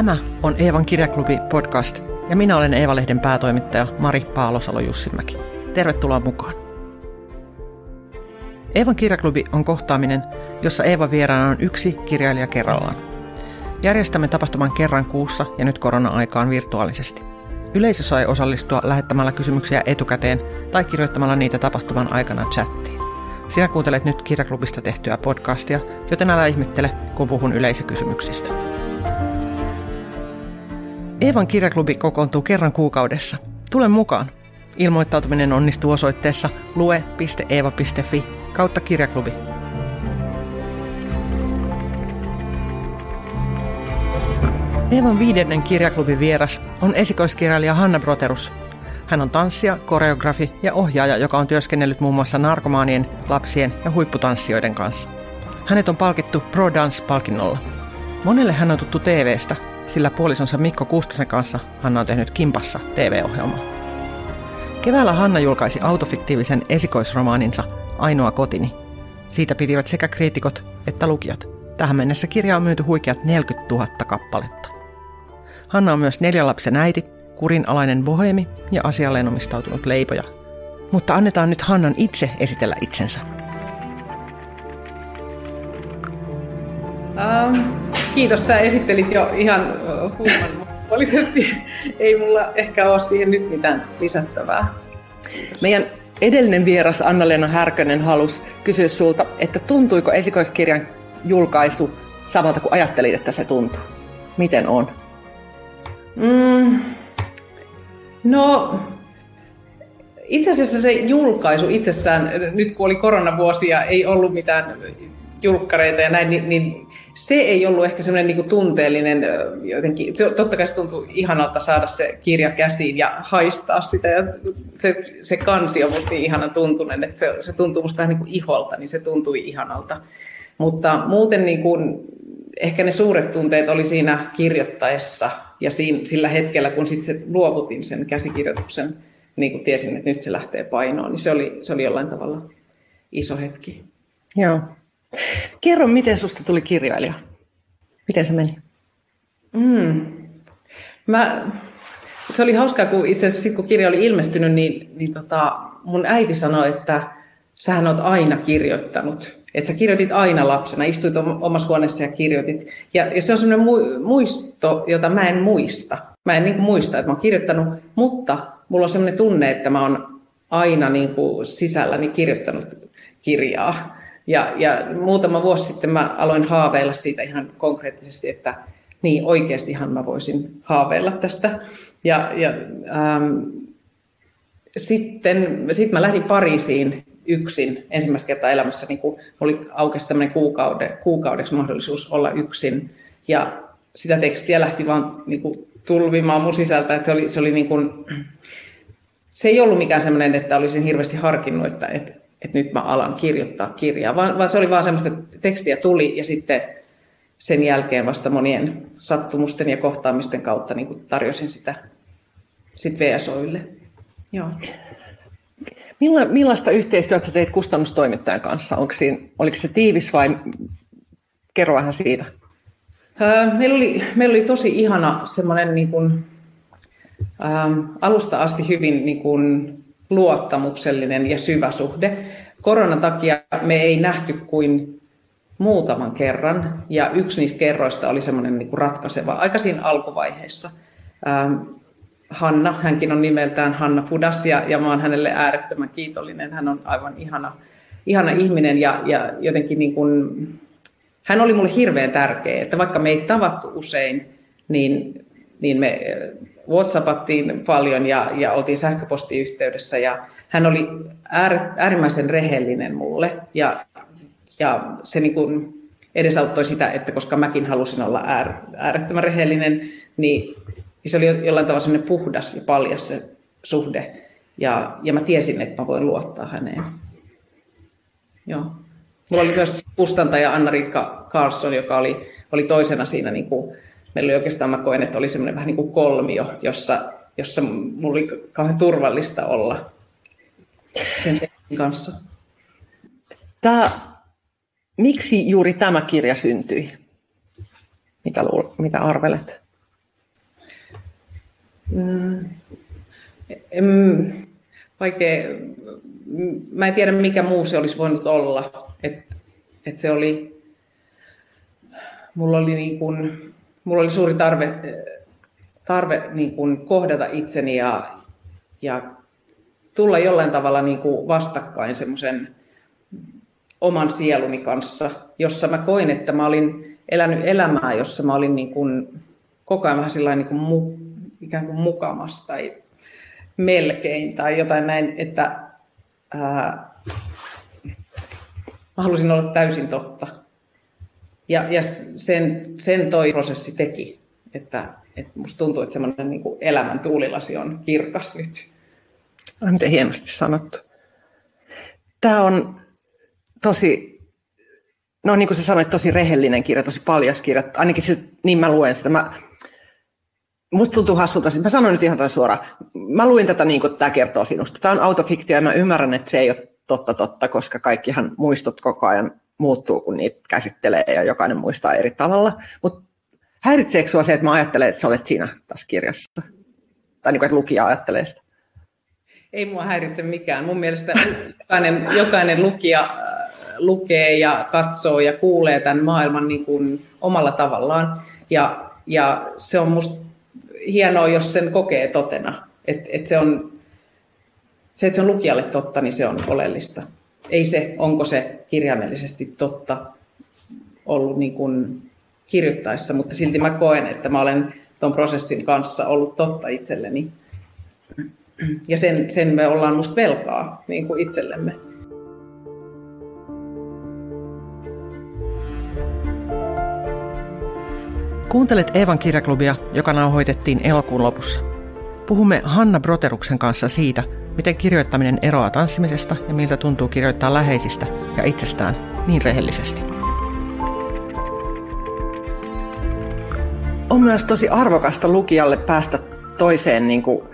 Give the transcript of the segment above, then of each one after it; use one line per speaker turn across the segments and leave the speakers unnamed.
Tämä on Eevan kirjaklubi podcast ja minä olen Eeva-lehden päätoimittaja Mari Paalosalo-Jussinmäki. Tervetuloa mukaan. Eevan kirjaklubi on kohtaaminen, jossa Eeva vieraana on yksi kirjailija kerrallaan. Järjestämme tapahtuman kerran kuussa ja nyt korona-aikaan virtuaalisesti. Yleisö sai osallistua lähettämällä kysymyksiä etukäteen tai kirjoittamalla niitä tapahtuman aikana chattiin. Sinä kuuntelet nyt kirjaklubista tehtyä podcastia, joten älä ihmettele, kun puhun yleisökysymyksistä. Eevan kirjaklubi kokoontuu kerran kuukaudessa. Tule mukaan! Ilmoittautuminen onnistuu osoitteessa lue.eeva.fi kautta kirjaklubi. Eevan viidennen kirjaklubin vieras on esikoiskirjailija Hanna Broterus. Hän on tanssija, koreografi ja ohjaaja, joka on työskennellyt muun muassa narkomaanien, lapsien ja huipputanssijoiden kanssa. Hänet on palkittu Pro Dance-palkinnolla. Monelle hän on tuttu TVstä, sillä puolisonsa Mikko Kustosen kanssa Hanna on tehnyt Kimpassa TV-ohjelmaa. Keväällä Hanna julkaisi autofiktiivisen esikoisromaaninsa Ainoa kotini. Siitä pitivät sekä kriitikot että lukijat. Tähän mennessä kirja on myyty huikeat 40 000 kappaletta. Hanna on myös neljän lapsen äiti, kurinalainen bohemi ja asialleen omistautunut leipoja. Mutta annetaan nyt Hannan itse esitellä itsensä.
Um, kiitos, sä esittelit jo ihan huumanpuolisesti. Ei mulla ehkä ole siihen nyt mitään lisättävää.
Meidän edellinen vieras Anna-Leena Härkönen halusi kysyä sulta, että tuntuiko esikoiskirjan julkaisu samalta kuin ajattelit, että se tuntuu? Miten on?
Mm, no, itse asiassa se julkaisu itsessään, nyt kun oli koronavuosia, ei ollut mitään julkkareita ja näin, niin, niin se ei ollut ehkä semmoinen niin tunteellinen jotenkin, se, totta kai se tuntui ihanalta saada se kirja käsiin ja haistaa sitä ja se, se kansi on musta niin ihana tuntunen, että se, se tuntuu musta vähän niin kuin iholta, niin se tuntui ihanalta. Mutta muuten niin kuin, ehkä ne suuret tunteet oli siinä kirjoittaessa ja siinä, sillä hetkellä, kun sitten se luovutin sen käsikirjoituksen, niin kuin tiesin, että nyt se lähtee painoon, niin se oli, se oli jollain tavalla iso hetki.
Joo. Kerro, miten susta tuli kirjailija? Miten se meni?
Mm. Mä, se oli hauskaa, kun itse asiassa kun kirja oli ilmestynyt, niin, niin tota, mun äiti sanoi, että sähän oot aina kirjoittanut. Että sä kirjoitit aina lapsena, istuit omassa huoneessa ja kirjoitit. Ja, ja se on sellainen muisto, jota mä en muista. Mä en niin muista, että mä oon kirjoittanut, mutta mulla on sellainen tunne, että mä oon aina niin kuin sisälläni kirjoittanut kirjaa. Ja, ja muutama vuosi sitten mä aloin haaveilla siitä ihan konkreettisesti, että niin oikeastihan mä voisin haaveilla tästä. Ja, ja ähm, sitten sit mä lähdin Pariisiin yksin ensimmäistä kertaa elämässä. Niin kuin oli aukesi tämmöinen kuukaude, kuukaudeksi mahdollisuus olla yksin. Ja sitä tekstiä lähti vaan niin kuin tulvimaan mun sisältä. Että se, oli, se, oli niin kuin, se ei ollut mikään semmoinen, että olisin hirveästi harkinnut, että, että että nyt mä alan kirjoittaa kirjaa, vaan, vaan se oli vaan semmoista, että tekstiä tuli ja sitten sen jälkeen vasta monien sattumusten ja kohtaamisten kautta niin tarjosin sitä sit VSOille. Joo.
Milla, millaista yhteistyötä sä teit kustannustoimittajan kanssa? Onko siinä, oliko se tiivis vai kerro vähän siitä?
Meillä oli, meillä oli tosi ihana semmoinen niin kuin, ähm, alusta asti hyvin niin kuin, luottamuksellinen ja syvä suhde. Koronan takia me ei nähty kuin muutaman kerran, ja yksi niistä kerroista oli semmoinen niin ratkaiseva aika siinä alkuvaiheessa. Ähm, Hanna, hänkin on nimeltään Hanna Fudas, ja, ja mä oon hänelle äärettömän kiitollinen. Hän on aivan ihana, ihana ihminen, ja, ja jotenkin niin kuin, hän oli mulle hirveän tärkeä, että vaikka me ei tavattu usein, niin, niin me Whatsappattiin paljon ja, ja oltiin sähköpostiyhteydessä ja hän oli äär, äärimmäisen rehellinen mulle ja, ja se niin kuin edesauttoi sitä, että koska mäkin halusin olla äär, äärettömän rehellinen, niin, niin se oli jollain tavalla sellainen puhdas ja paljas se suhde ja, ja mä tiesin, että mä voin luottaa häneen. Joo. Mulla oli myös kustantaja Anna-Riikka Carlson, joka oli, oli toisena siinä niin kuin meillä oli oikeastaan, mä koen, että oli semmoinen vähän niin kuin kolmio, jossa, jossa mulla oli kauhean turvallista olla sen kanssa.
Tämä, miksi juuri tämä kirja syntyi? Mitä, luul, mitä arvelet?
Mm, vaikea, mä en tiedä mikä muu se olisi voinut olla. Et, et se oli, mulla oli, niin kun, mulla oli suuri tarve, tarve niin kun kohdata itseni ja, ja tulla jollain tavalla niin kuin vastakkain semmoisen oman sieluni kanssa, jossa mä koin, että mä olin elänyt elämää, jossa mä olin niin kuin koko ajan vähän sillä niin kuin mu, ikään kuin mukamas tai melkein tai jotain näin, että ää, mä halusin olla täysin totta. Ja, ja sen, sen toi prosessi teki, että, että musta tuntuu, että semmoinen niin elämän tuulilasi on kirkas nyt.
On hienosti sanottu. Tämä on tosi, no niin kuin sä sanoit, tosi rehellinen kirja, tosi paljas kirja. Ainakin se, niin mä luen sitä. Mä, musta tuntuu hassulta, mä sanon nyt ihan tämän suoraan. Mä luin tätä niin kuin tämä kertoo sinusta. Tämä on autofiktio ja mä ymmärrän, että se ei ole totta totta, koska kaikkihan muistot koko ajan muuttuu, kun niitä käsittelee ja jokainen muistaa eri tavalla. Mutta häiritseekö sinua se, että mä ajattelen, että sä olet siinä tässä kirjassa? Tai niin kuin, että lukija ajattelee sitä?
Ei mua häiritse mikään. Mun mielestä jokainen, jokainen lukija äh, lukee ja katsoo ja kuulee tämän maailman niin kuin omalla tavallaan. Ja, ja se on musta hienoa, jos sen kokee totena. Et, et se, on, se, että se on lukijalle totta, niin se on oleellista. Ei se, onko se kirjaimellisesti totta ollut niin kuin kirjoittaessa, mutta silti mä koen, että mä olen tuon prosessin kanssa ollut totta itselleni ja sen, sen me ollaan musta velkaa niin kuin itsellemme.
Kuuntelet Eevan kirjaklubia, joka nauhoitettiin elokuun lopussa. Puhumme Hanna Broteruksen kanssa siitä, miten kirjoittaminen eroaa tanssimisesta ja miltä tuntuu kirjoittaa läheisistä ja itsestään niin rehellisesti. On myös tosi arvokasta lukijalle päästä toiseen niin kuin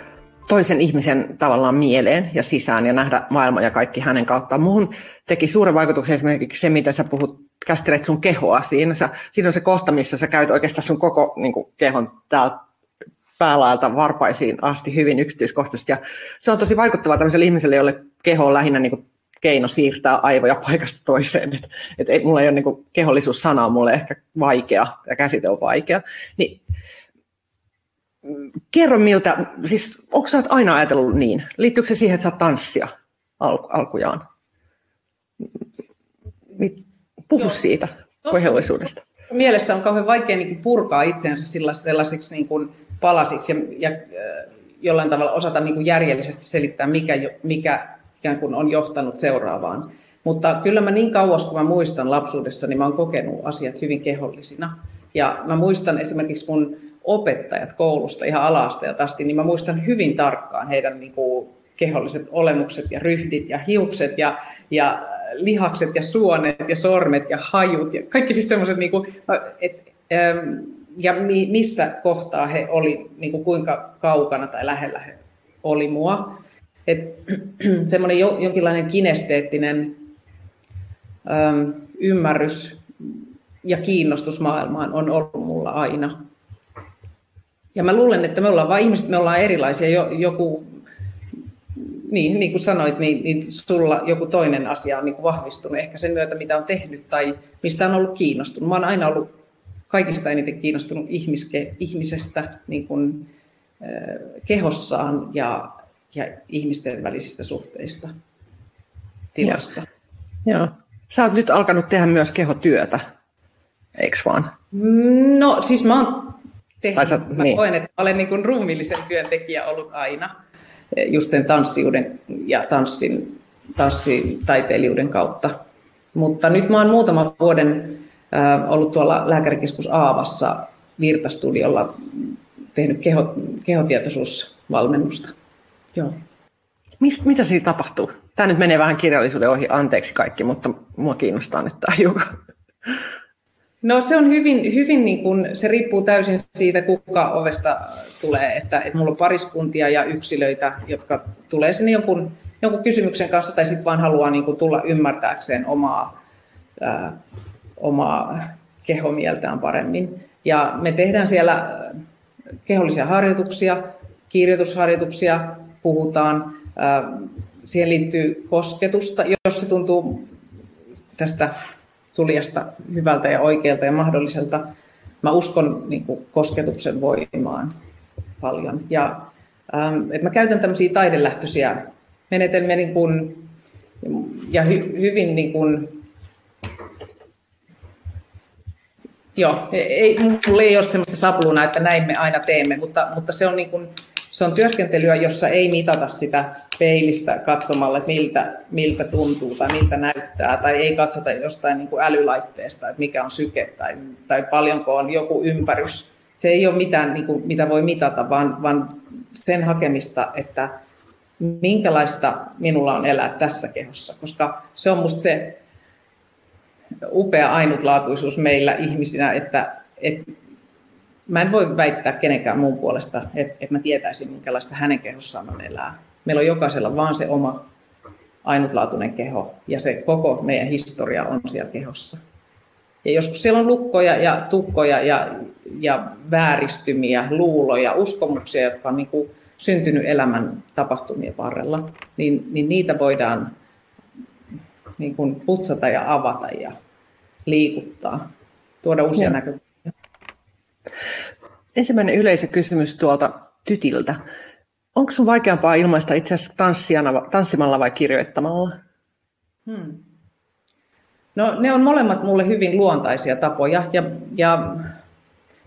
toisen ihmisen tavallaan mieleen ja sisään ja nähdä maailma ja kaikki hänen kauttaan. Muuhun teki suuren vaikutuksen esimerkiksi se, miten sä puhut, käsittelet sun kehoa siinä. Sä, siinä on se kohta, missä sä käyt oikeastaan sun koko niin kuin, kehon täältä päälaelta varpaisiin asti hyvin yksityiskohtaisesti. Ja se on tosi vaikuttavaa tämmöiselle ihmiselle, jolle keho on lähinnä niin kuin, keino siirtää aivoja paikasta toiseen. Et, et ei, mulla ei ole niin kuin, kehollisuus-sana, on mulle ehkä vaikea ja käsite on vaikea. Niin kerro miltä, siis onko sä aina ajatellut niin? Liittyykö se siihen, että sä tanssia al- alkujaan? Puhu Joo. siitä kohdallisuudesta.
Mielessä on kauhean vaikea niin kuin purkaa itseänsä sellaisiksi niin kuin palasiksi ja, ja äh, jollain tavalla osata niin kuin järjellisesti selittää, mikä, mikä ikään kuin on johtanut seuraavaan. Mutta kyllä mä niin kauas, kun mä muistan lapsuudessa, niin mä oon kokenut asiat hyvin kehollisina. Ja mä muistan esimerkiksi mun opettajat koulusta ihan alasta asti, niin mä muistan hyvin tarkkaan heidän niin kuin, keholliset olemukset ja ryhdit ja hiukset ja, ja lihakset ja suonet ja sormet ja hajut ja kaikki siis semmoiset, niin kuin, et, ähm, ja mi, missä kohtaa he oli, niin kuin kuinka kaukana tai lähellä he oli mua. Et, semmoinen jo, jonkinlainen kinesteettinen äm, ymmärrys ja kiinnostus maailmaan on ollut mulla aina. Ja mä luulen, että me ollaan vain ihmiset, me ollaan erilaisia. Jo, joku, niin, niin kuin sanoit, niin, niin sulla joku toinen asia on niin kuin vahvistunut ehkä sen myötä, mitä on tehnyt tai mistä on ollut kiinnostunut. Mä oon aina ollut kaikista eniten kiinnostunut ihmiske, ihmisestä niin kuin, kehossaan ja, ja ihmisten välisistä suhteista tilassa.
Joo. Joo. Sä oot nyt alkanut tehdä myös kehotyötä, eikö vaan?
No siis mä oon tehnyt. Sä, mä niin. koen, että olen niin kuin ruumiillisen työntekijä ollut aina just sen tanssiuden ja tanssin, tanssitaiteilijuuden kautta. Mutta nyt mä oon muutaman vuoden ollut tuolla lääkärikeskus Aavassa Virtastudiolla tehnyt keho, kehotietoisuusvalmennusta. Joo.
Mist, mitä siinä tapahtuu? Tämä nyt menee vähän kirjallisuuden ohi, anteeksi kaikki, mutta mua kiinnostaa nyt tämä hiukan.
No se on hyvin, hyvin niin kuin, se riippuu täysin siitä, kuka ovesta tulee. Että, että mulla on pariskuntia ja yksilöitä, jotka tulee sinne jonkun, jonkun kysymyksen kanssa tai sitten vaan haluaa niin kuin, tulla ymmärtääkseen omaa, ää, omaa kehomieltään paremmin. Ja me tehdään siellä kehollisia harjoituksia kirjoitusharjoituksia puhutaan, siihen liittyy kosketusta, jos se tuntuu tästä tulijasta hyvältä ja oikealta ja mahdolliselta. Mä uskon niin kuin, kosketuksen voimaan paljon. Ja ähm, mä käytän tämmöisiä taidelähtöisiä menetelmiä niin kuin, ja hy, hyvin niin kuin, Joo, ei, mulla ei ole sellaista sapluna, että näin me aina teemme, mutta, mutta se, on niin kuin, se on työskentelyä, jossa ei mitata sitä peilistä katsomalla, että miltä, miltä tuntuu tai miltä näyttää, tai ei katsota jostain niin kuin älylaitteesta, että mikä on syke tai, tai paljonko on joku ympärys. Se ei ole mitään, niin kuin, mitä voi mitata, vaan, vaan sen hakemista, että minkälaista minulla on elää tässä kehossa, koska se on musta se upea ainutlaatuisuus meillä ihmisinä, että, että mä en voi väittää kenenkään muun puolesta, että, että mä tietäisin, minkälaista hänen kehossaan on elää. Meillä on jokaisella vaan se oma ainutlaatuinen keho ja se koko meidän historia on siellä kehossa. Ja joskus siellä on lukkoja ja tukkoja ja, ja vääristymiä, luuloja, uskomuksia, jotka on niin kuin syntynyt elämän tapahtumien varrella, niin, niin niitä voidaan niin kuin putsata ja avata ja liikuttaa, tuoda uusia näkökulmia.
Ensimmäinen yleisökysymys tuolta tytiltä. Onko sun vaikeampaa ilmaista itse asiassa tanssimalla vai kirjoittamalla? Hmm.
No ne on molemmat mulle hyvin luontaisia tapoja ja, ja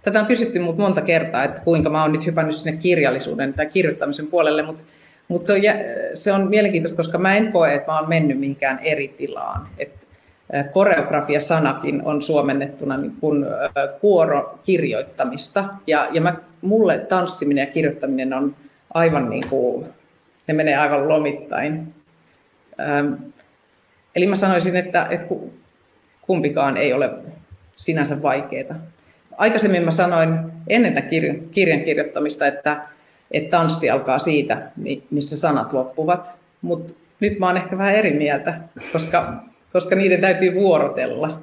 tätä on kysytty mut monta kertaa, että kuinka mä oon nyt hypännyt sinne kirjallisuuden tai kirjoittamisen puolelle, mutta mut se, on, se on mielenkiintoista, koska mä en koe, että mä oon mennyt mihinkään eri tilaan. Et koreografia-sanakin on suomennettuna niin kuin kuorokirjoittamista. Ja, ja mä, mulle tanssiminen ja kirjoittaminen on aivan niin kuin, ne menee aivan lomittain. Eli mä sanoisin, että, että kumpikaan ei ole sinänsä vaikeaa. Aikaisemmin mä sanoin ennen kirjan kirjoittamista, että, että tanssi alkaa siitä, missä sanat loppuvat. Mutta nyt mä oon ehkä vähän eri mieltä, koska koska niiden täytyy vuorotella.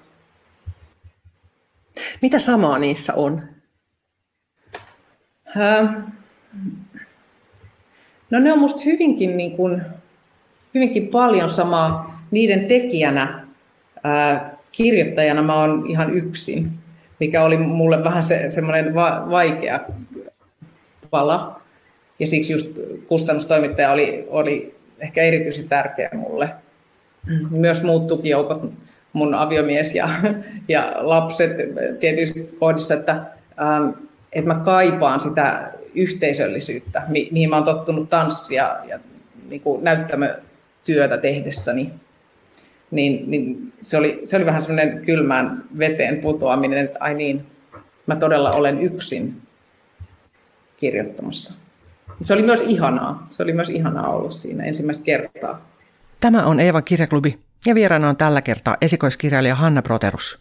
Mitä samaa niissä on?
No ne on musta hyvinkin, niin kuin, hyvinkin paljon samaa. Niiden tekijänä, kirjoittajana mä oon ihan yksin, mikä oli mulle vähän se, semmoinen va- vaikea pala. Ja siksi just kustannustoimittaja oli, oli ehkä erityisen tärkeä mulle myös muut tukijoukot, mun aviomies ja, ja lapset tietysti kohdissa, että, ähm, että mä kaipaan sitä yhteisöllisyyttä, mi- mihin mä oon tottunut tanssia ja niin kuin näyttämötyötä tehdessäni. Niin, niin se, oli, se oli vähän semmoinen kylmään veteen putoaminen, että ai niin, mä todella olen yksin kirjoittamassa. Se oli myös ihanaa. Se oli myös ihanaa olla siinä ensimmäistä kertaa.
Tämä on Eevan kirjaklubi ja vieraana on tällä kertaa esikoiskirjailija Hanna Proterus.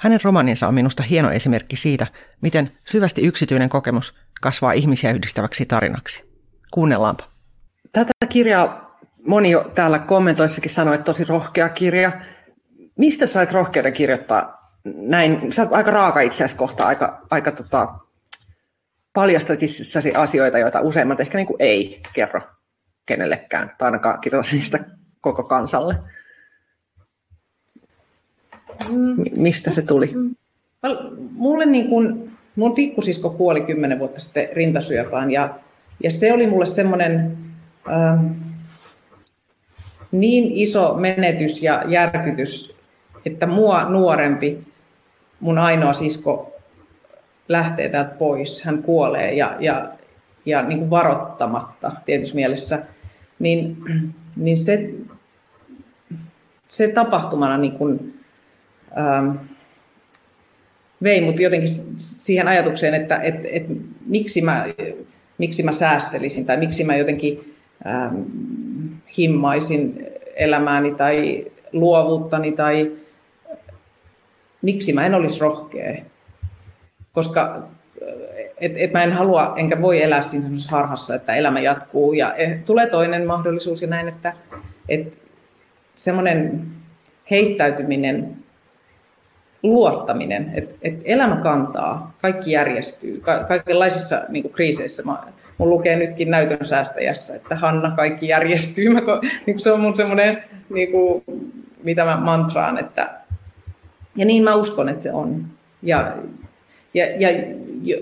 Hänen romaninsa on minusta hieno esimerkki siitä, miten syvästi yksityinen kokemus kasvaa ihmisiä yhdistäväksi tarinaksi. Kuunnellaanpa. Tätä kirjaa moni jo täällä kommentoissakin sanoi, että tosi rohkea kirja. Mistä sait rohkeuden kirjoittaa näin? Sä oot aika raaka itse asiassa kohta, aika, aika tota, paljastat asioita, joita useimmat ehkä niin kuin ei kerro kenellekään, tai ainakaan kirjoita niistä koko kansalle? Mistä se tuli?
Mulle niin kuin, mun pikkusisko kuoli kymmenen vuotta sitten rintasyöpään ja, ja se oli mulle semmoinen äh, niin iso menetys ja järkytys, että mua nuorempi, mun ainoa sisko lähtee täältä pois, hän kuolee ja, ja, ja niin kuin varoittamatta tietyssä mielessä, niin, niin se se tapahtumana niin kuin, ähm, vei mut jotenkin siihen ajatukseen, että et, et, miksi, mä, miksi mä säästelisin tai miksi mä jotenkin ähm, himmaisin elämääni tai luovuuttani tai miksi mä en olisi rohkea. Koska et, et mä en halua enkä voi elää siinä harhassa, että elämä jatkuu ja eh, tulee toinen mahdollisuus ja näin, että et semmoinen heittäytyminen, luottaminen, että, että elämä kantaa, kaikki järjestyy, ka- kaikenlaisissa niin kriiseissä mun lukee nytkin näytön säästäjässä, että Hanna, kaikki järjestyy. Mä, niin se on mun semmoinen, niin kuin, mitä mä mantraan, että ja niin mä uskon, että se on. Ja, ja, ja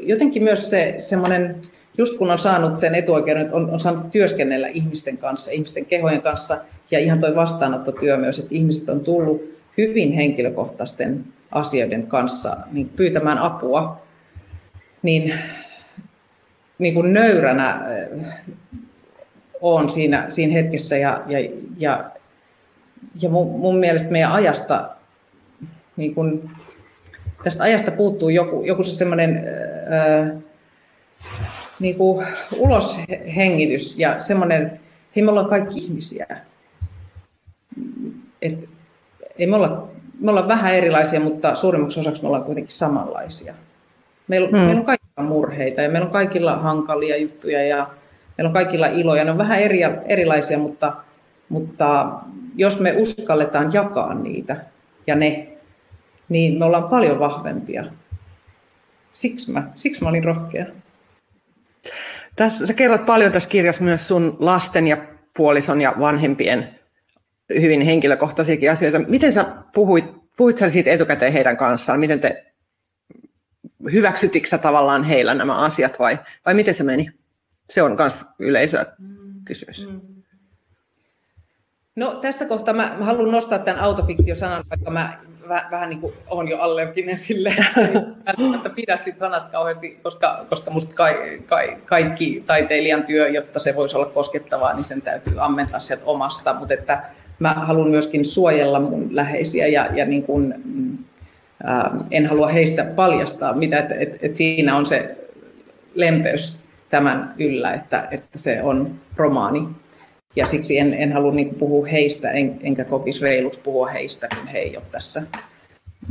jotenkin myös se semmoinen, just kun on saanut sen etuoikeuden, että on, on saanut työskennellä ihmisten kanssa, ihmisten kehojen kanssa, ja ihan toi vastaanottotyö myös, että ihmiset on tullut hyvin henkilökohtaisten asioiden kanssa niin pyytämään apua, niin, niin kuin nöyränä äh, on siinä, siinä hetkessä ja, ja, ja, ja mun, mun mielestä meidän ajasta, niin kuin, tästä ajasta puuttuu joku, joku se semmoinen niin kuin uloshengitys ja semmoinen, että hei me ollaan kaikki ihmisiä. Et, ei me olla me ollaan vähän erilaisia, mutta suurimmaksi osaksi me ollaan kuitenkin samanlaisia. Meillä, hmm. meillä on kaikilla murheita ja meillä on kaikilla hankalia juttuja ja meillä on kaikilla iloja. Ne on vähän eri, erilaisia, mutta, mutta jos me uskalletaan jakaa niitä ja ne, niin me ollaan paljon vahvempia. Siksi mä, siksi mä olin rohkea.
Tässä, sä kerrot paljon tässä kirjassa myös sun lasten ja puolison ja vanhempien hyvin henkilökohtaisiakin asioita. Miten sä puhuit, puhuit sä siitä etukäteen heidän kanssaan? Miten te hyväksytitkö sä tavallaan heillä nämä asiat vai, vai miten se meni? Se on myös yleisö kysymys. Mm.
No tässä kohtaa mä, mä haluan nostaa tämän autofiktiosanan, vaikka mä väh, vähän niin kuin olen jo allerginen sille, että pidä siitä sanasta kauheasti, koska, koska musta ka, ka, kaikki taiteilijan työ, jotta se voisi olla koskettavaa, niin sen täytyy ammentaa sieltä omasta, mutta että mä haluan myöskin suojella mun läheisiä ja, ja niin kuin, ää, en halua heistä paljastaa mitä, että et, et siinä on se lempeys tämän yllä, että, että se on romaani. Ja siksi en, en halua niin puhua heistä, en, enkä kokisi reiluksi puhua heistä, kun he ei ole tässä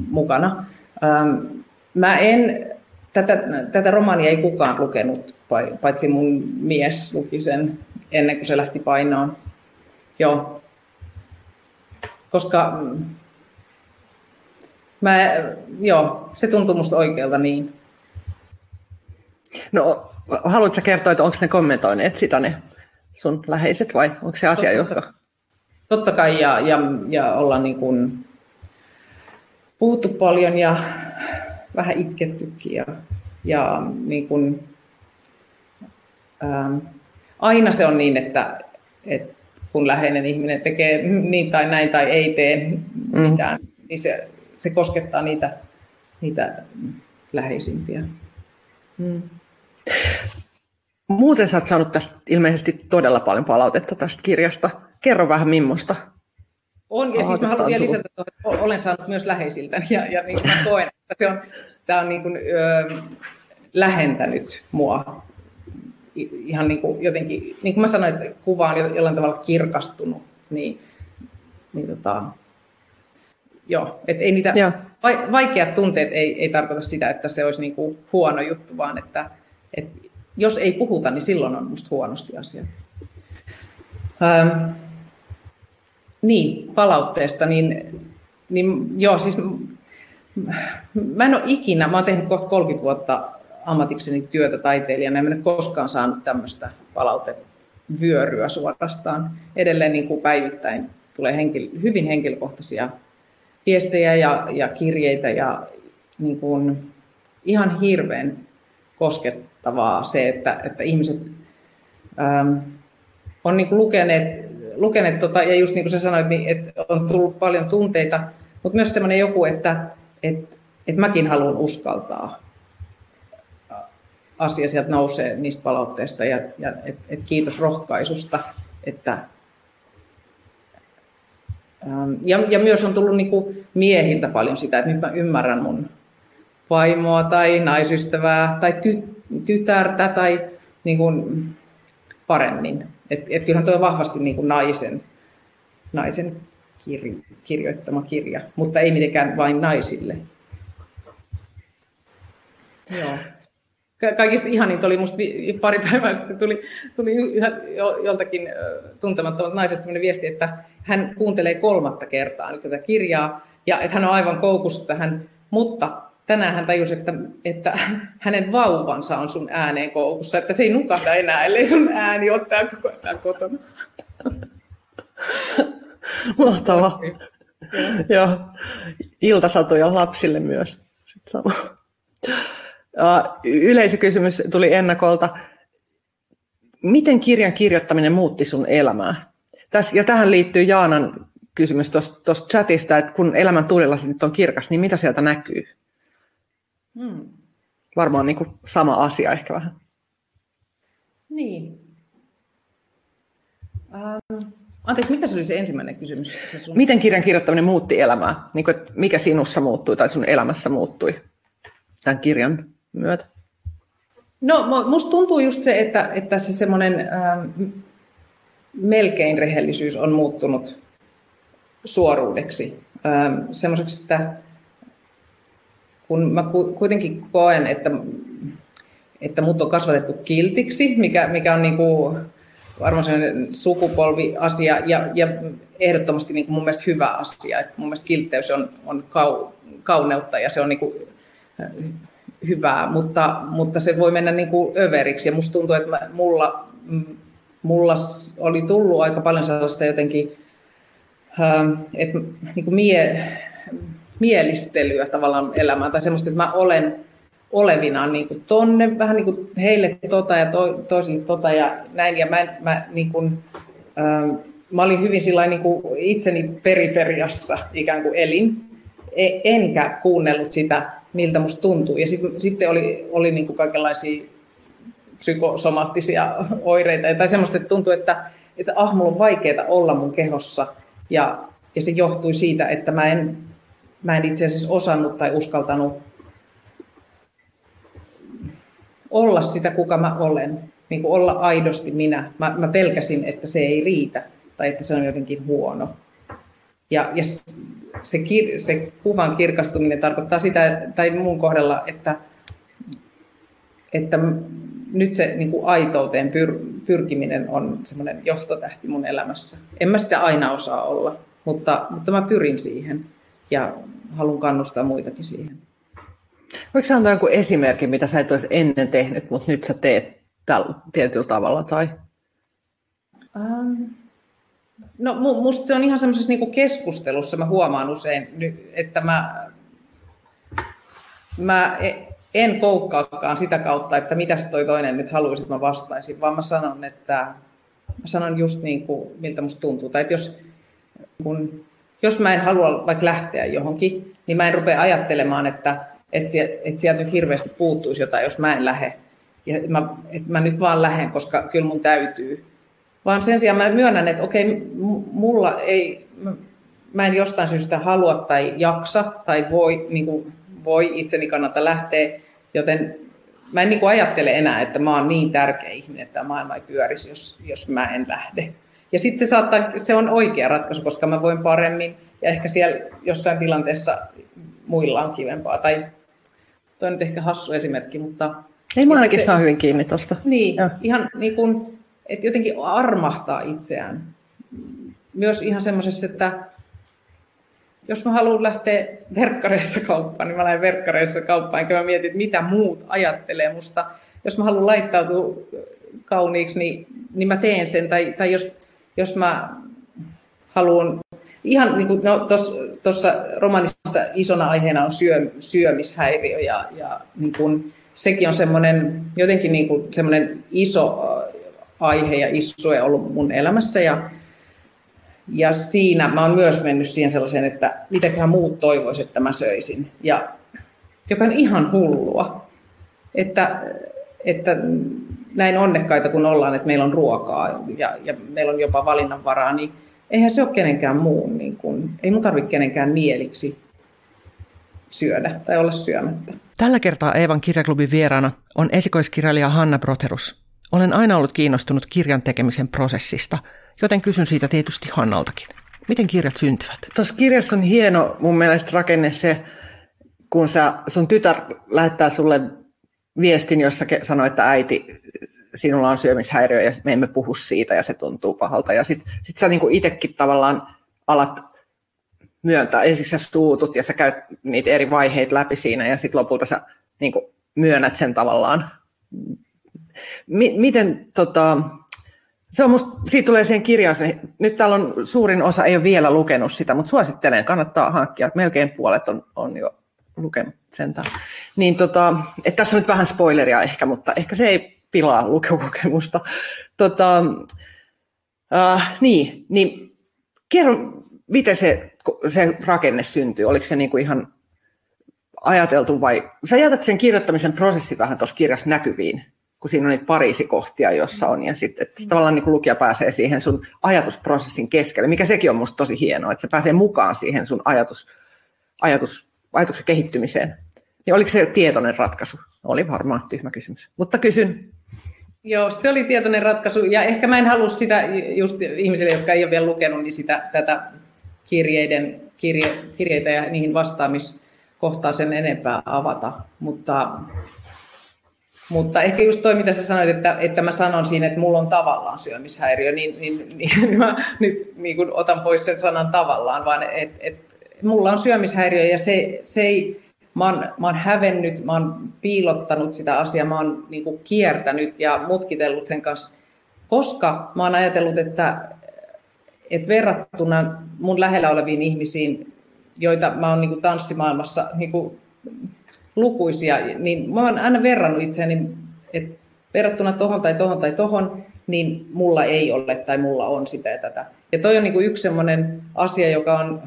mukana. Ähm, mä en, tätä, tätä romaania ei kukaan lukenut, paitsi mun mies luki sen ennen kuin se lähti painoon. Joo, koska mm, mä, joo, se tuntuu musta oikealta niin.
No, haluatko kertoa, että onko ne kommentoineet sitä ne sun läheiset vai onko se asia, totta, joka...
Totta kai, ja, ja, ja ollaan niin kuin puhuttu paljon ja vähän itkettykin ja, ja niin kuin, ähm, aina se on niin, että, että kun läheinen ihminen tekee niin tai näin tai ei tee mm. mitään, mm. niin se, se koskettaa niitä, niitä läheisimpiä. Mm.
Muuten sä oot saanut tästä ilmeisesti todella paljon palautetta tästä kirjasta. Kerro vähän millaista.
On, ja siis mä haluan vielä lisätä, että olen saanut myös läheisiltä, ja, ja niin kuin mä koen, että se on, sitä on niin kuin, ö, lähentänyt mua ihan niin kuin jotenkin, niin kuin mä sanoin, että kuva on jollain tavalla kirkastunut, niin, niin tota, joo, että ei niitä, joo. vaikeat tunteet ei, ei tarkoita sitä, että se olisi niin kuin huono juttu, vaan että, että jos ei puhuta, niin silloin on musta huonosti asiat. Ähm, niin, palautteesta, niin, niin joo, siis mä en ole ikinä, mä oon tehnyt kohta 30 vuotta ammatikseni työtä taiteilijana, en ole koskaan saanut tämmöistä palautevyöryä suorastaan. Edelleen niin kuin päivittäin tulee henkilö, hyvin henkilökohtaisia viestejä ja, ja kirjeitä ja niin kuin ihan hirveän koskettavaa se, että, että ihmiset ähm, on niin kuin lukeneet, lukeneet tota, ja just niin kuin sä sanoit, niin, että on tullut paljon tunteita, mutta myös semmoinen joku, että, että, että mäkin haluan uskaltaa asia sieltä nousee niistä palautteista ja, ja et, et kiitos rohkaisusta, että ähm, ja, ja myös on tullut niinku miehiltä paljon sitä, että nyt mä ymmärrän mun vaimoa tai naisystävää tai ty, tytärtä tai niinku paremmin. Et, et kyllähän tuo on vahvasti niinku naisen, naisen kirjo, kirjoittama kirja, mutta ei mitenkään vain naisille. Joo kaikista ihaninta oli musta pari päivää sitten tuli, tuli joltakin tuntemattomat naiset sellainen viesti, että hän kuuntelee kolmatta kertaa nyt tätä kirjaa ja että hän on aivan koukussa tähän, mutta tänään hän tajusi, että, että hänen vauvansa on sun ääneen koukussa, että se ei nukahda enää, ellei sun ääni ole täällä koko ajan kotona.
Mahtavaa. Joo. Iltasatoja lapsille myös. sama. Yleisökysymys tuli ennakolta. Miten kirjan kirjoittaminen muutti sun elämää? Täs, ja tähän liittyy Jaanan kysymys tuosta chatista, että kun elämän tuulilasi nyt on kirkas, niin mitä sieltä näkyy? Hmm. Varmaan niin kuin sama asia ehkä vähän.
Niin. Ähm, anteeksi, mikä se oli se ensimmäinen kysymys? Se
sun... Miten kirjan kirjoittaminen muutti elämää? Niin kuin, mikä sinussa muuttui tai sun elämässä muuttui tämän kirjan myötä?
No, musta tuntuu just se, että, että se semmoinen ähm, melkein rehellisyys on muuttunut suoruudeksi. Ähm, semmoiseksi, että kun mä kuitenkin koen, että, että mut on kasvatettu kiltiksi, mikä, mikä on niin kuin varmaan sellainen sukupolviasia ja, ja ehdottomasti niin kuin mun mielestä hyvä asia. Että mun mielestä kiltteys on, on kau, kauneutta ja se on niin kuin hyvää, mutta, mutta se voi mennä niin kuin överiksi. Ja musta tuntuu, että mä, mulla, mulla oli tullut aika paljon sellaista jotenkin, että niin kuin mie, mielistelyä tavallaan elämään, tai semmoista, että mä olen olevinaan niin kuin tonne, vähän niin kuin heille tota ja to, toisille tota ja näin, ja mä, mä, niin kuin, ähm, mä olin hyvin sillä niin kuin itseni periferiassa ikään kuin elin, e, enkä kuunnellut sitä, miltä musta tuntuu. Ja sit, sitten oli, oli niin kuin kaikenlaisia psykosomaattisia oireita, tai semmoista, että tuntui, että, että ah, mulla on vaikeaa olla mun kehossa, ja, ja se johtui siitä, että mä en mä en itse asiassa osannut tai uskaltanut olla sitä, kuka mä olen, niin kuin olla aidosti minä. Mä, mä pelkäsin, että se ei riitä tai että se on jotenkin huono. Ja, ja se, kir, se kuvan kirkastuminen tarkoittaa sitä, tai mun kohdalla, että, että nyt se niin kuin aitouteen pyr, pyrkiminen on semmoinen johtotähti mun elämässä. En mä sitä aina osaa olla, mutta, mutta mä pyrin siihen ja haluan kannustaa muitakin siihen.
Voiko sä antaa joku esimerkki, mitä sä et olisi ennen tehnyt, mutta nyt sä teet tällä tietyllä tavalla? Tai?
Um, no musta se on ihan semmoisessa niinku keskustelussa, mä huomaan usein, että mä, mä e, en koukkaakaan sitä kautta, että mitä toi toinen nyt haluaisi, että mä vastaisin, vaan mä sanon, että mä sanon just niin kuin, miltä musta tuntuu. Tai että jos kun jos mä en halua vaikka lähteä johonkin, niin mä en rupea ajattelemaan, että, että, että sieltä nyt hirveästi puuttuisi jotain, jos mä en lähde. Ja mä, että mä nyt vaan lähden, koska kyllä mun täytyy. Vaan sen sijaan mä myönnän, että okei, mulla ei, mä en jostain syystä halua tai jaksa tai voi, niin kuin, voi itseni kannata lähteä, joten mä en niin kuin ajattele enää, että mä oon niin tärkeä ihminen, että maailma ei pyörisi, jos, jos mä en lähde. Ja sitten se, saattaa, se on oikea ratkaisu, koska mä voin paremmin ja ehkä siellä jossain tilanteessa muilla on kivempaa. Tai toi on nyt ehkä hassu esimerkki, mutta...
Ei mä ainakin saa hyvin kiinni tuosta.
Niin, ja. ihan niin kuin, että jotenkin armahtaa itseään. Myös ihan semmoisessa, että jos mä haluan lähteä verkkareissa kauppaan, niin mä lähden verkkareissa kauppaan, enkä mä mietin, että mitä muut ajattelee musta. Jos mä haluan laittautua kauniiksi, niin, niin mä teen sen. Tai, tai jos jos mä haluan, ihan niin kuin no, tuossa romanissa isona aiheena on syö, syömishäiriö ja, ja niin kuin, sekin on semmoinen jotenkin niin kuin semmoinen iso aihe ja isoe ollut mun elämässä ja, ja siinä mä oon myös mennyt siihen sellaiseen, että mitäköhän muut toivoisivat, että mä söisin. Ja, joka on ihan hullua. Että, että näin onnekkaita kuin ollaan, että meillä on ruokaa ja, ja meillä on jopa valinnanvaraa, niin eihän se ole kenenkään muun, niin kuin, ei mun tarvitse kenenkään mieliksi syödä tai olla syömättä.
Tällä kertaa Eevan kirjaklubin vieraana on esikoiskirjailija Hanna Broterus. Olen aina ollut kiinnostunut kirjan tekemisen prosessista, joten kysyn siitä tietysti Hannaltakin. Miten kirjat syntyvät? Tuossa kirjassa on hieno mun mielestä rakenne se, kun sä, sun tytär lähettää sulle viestin, jossa sanoi, että äiti, sinulla on syömishäiriö ja me emme puhu siitä ja se tuntuu pahalta. Ja sitten sit sä niinku itsekin tavallaan alat myöntää. Ensiksi sä suutut ja sä käyt niitä eri vaiheita läpi siinä ja sitten lopulta sä niin kuin, myönnät sen tavallaan. M- miten, tota, se on musta, siitä tulee siihen kirjaus, niin nyt täällä on suurin osa, ei ole vielä lukenut sitä, mutta suosittelen, kannattaa hankkia, melkein puolet on, on jo lukenut sen. Niin tota, että tässä on nyt vähän spoileria ehkä, mutta ehkä se ei pilaa lukemukokemusta. Tota, äh, niin, niin kerro, miten se, se rakenne syntyy? Oliko se niinku ihan ajateltu vai... Sä jätät sen kirjoittamisen prosessi vähän tuossa kirjassa näkyviin, kun siinä on niitä pariisikohtia, jossa on, ja sitten että tavallaan niin lukija pääsee siihen sun ajatusprosessin keskelle, mikä sekin on musta tosi hienoa, että se pääsee mukaan siihen sun ajatus, ajatus, ajatuksen kehittymiseen. Niin oliko se tietoinen ratkaisu? Oli varmaan tyhmä kysymys, mutta kysyn.
Joo, se oli tietoinen ratkaisu, ja ehkä mä en halua sitä just ihmisille, jotka ei ole vielä lukenut, niin sitä, tätä kirjeiden, kirje, kirjeitä ja niihin vastaamiskohtaa sen enempää avata, mutta, mutta ehkä just toi, mitä sä sanoit, että, että mä sanon siinä, että mulla on tavallaan syömishäiriö, niin, niin, niin mä nyt niin otan pois sen sanan tavallaan, vaan että et, mulla on syömishäiriö ja se, se ei, mä oon, mä oon hävennyt, mä oon piilottanut sitä asiaa, mä oon niin kuin kiertänyt ja mutkitellut sen kanssa, koska mä oon ajatellut, että, että verrattuna mun lähellä oleviin ihmisiin, joita mä oon niin kuin tanssimaailmassa niin kuin lukuisia, niin mä oon aina verrannut itseäni, että verrattuna tohon tai tohon tai tohon, niin mulla ei ole tai mulla on sitä ja tätä. Ja toi on niin kuin yksi sellainen asia, joka on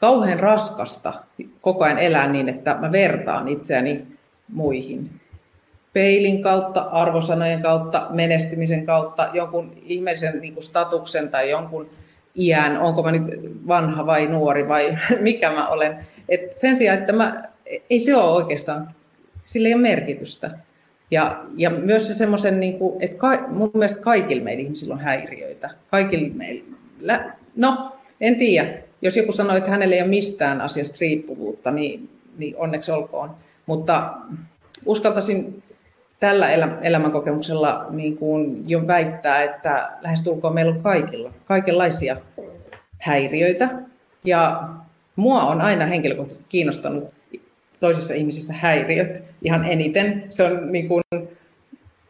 kauhean raskasta koko ajan elää niin, että mä vertaan itseäni muihin. Peilin kautta, arvosanojen kautta, menestymisen kautta, jonkun ihmeellisen niin kuin statuksen tai jonkun iän, onko mä nyt vanha vai nuori vai mikä mä olen. Et sen sijaan, että mä, ei se ole oikeastaan, sillä ei ole merkitystä. Ja, ja myös se semmoisen, niin että ka, mun mielestä kaikilla meillä ihmisillä on häiriöitä. Kaikilla meillä, no en tiedä, jos joku sanoo, että hänellä ei ole mistään asiasta riippuvuutta, niin, niin onneksi olkoon. Mutta uskaltaisin tällä elämänkokemuksella niin kuin jo väittää, että lähestulkoon meillä on kaikilla kaikenlaisia häiriöitä. Ja mua on aina henkilökohtaisesti kiinnostanut toisissa ihmisissä häiriöt ihan eniten. Se on niin kuin,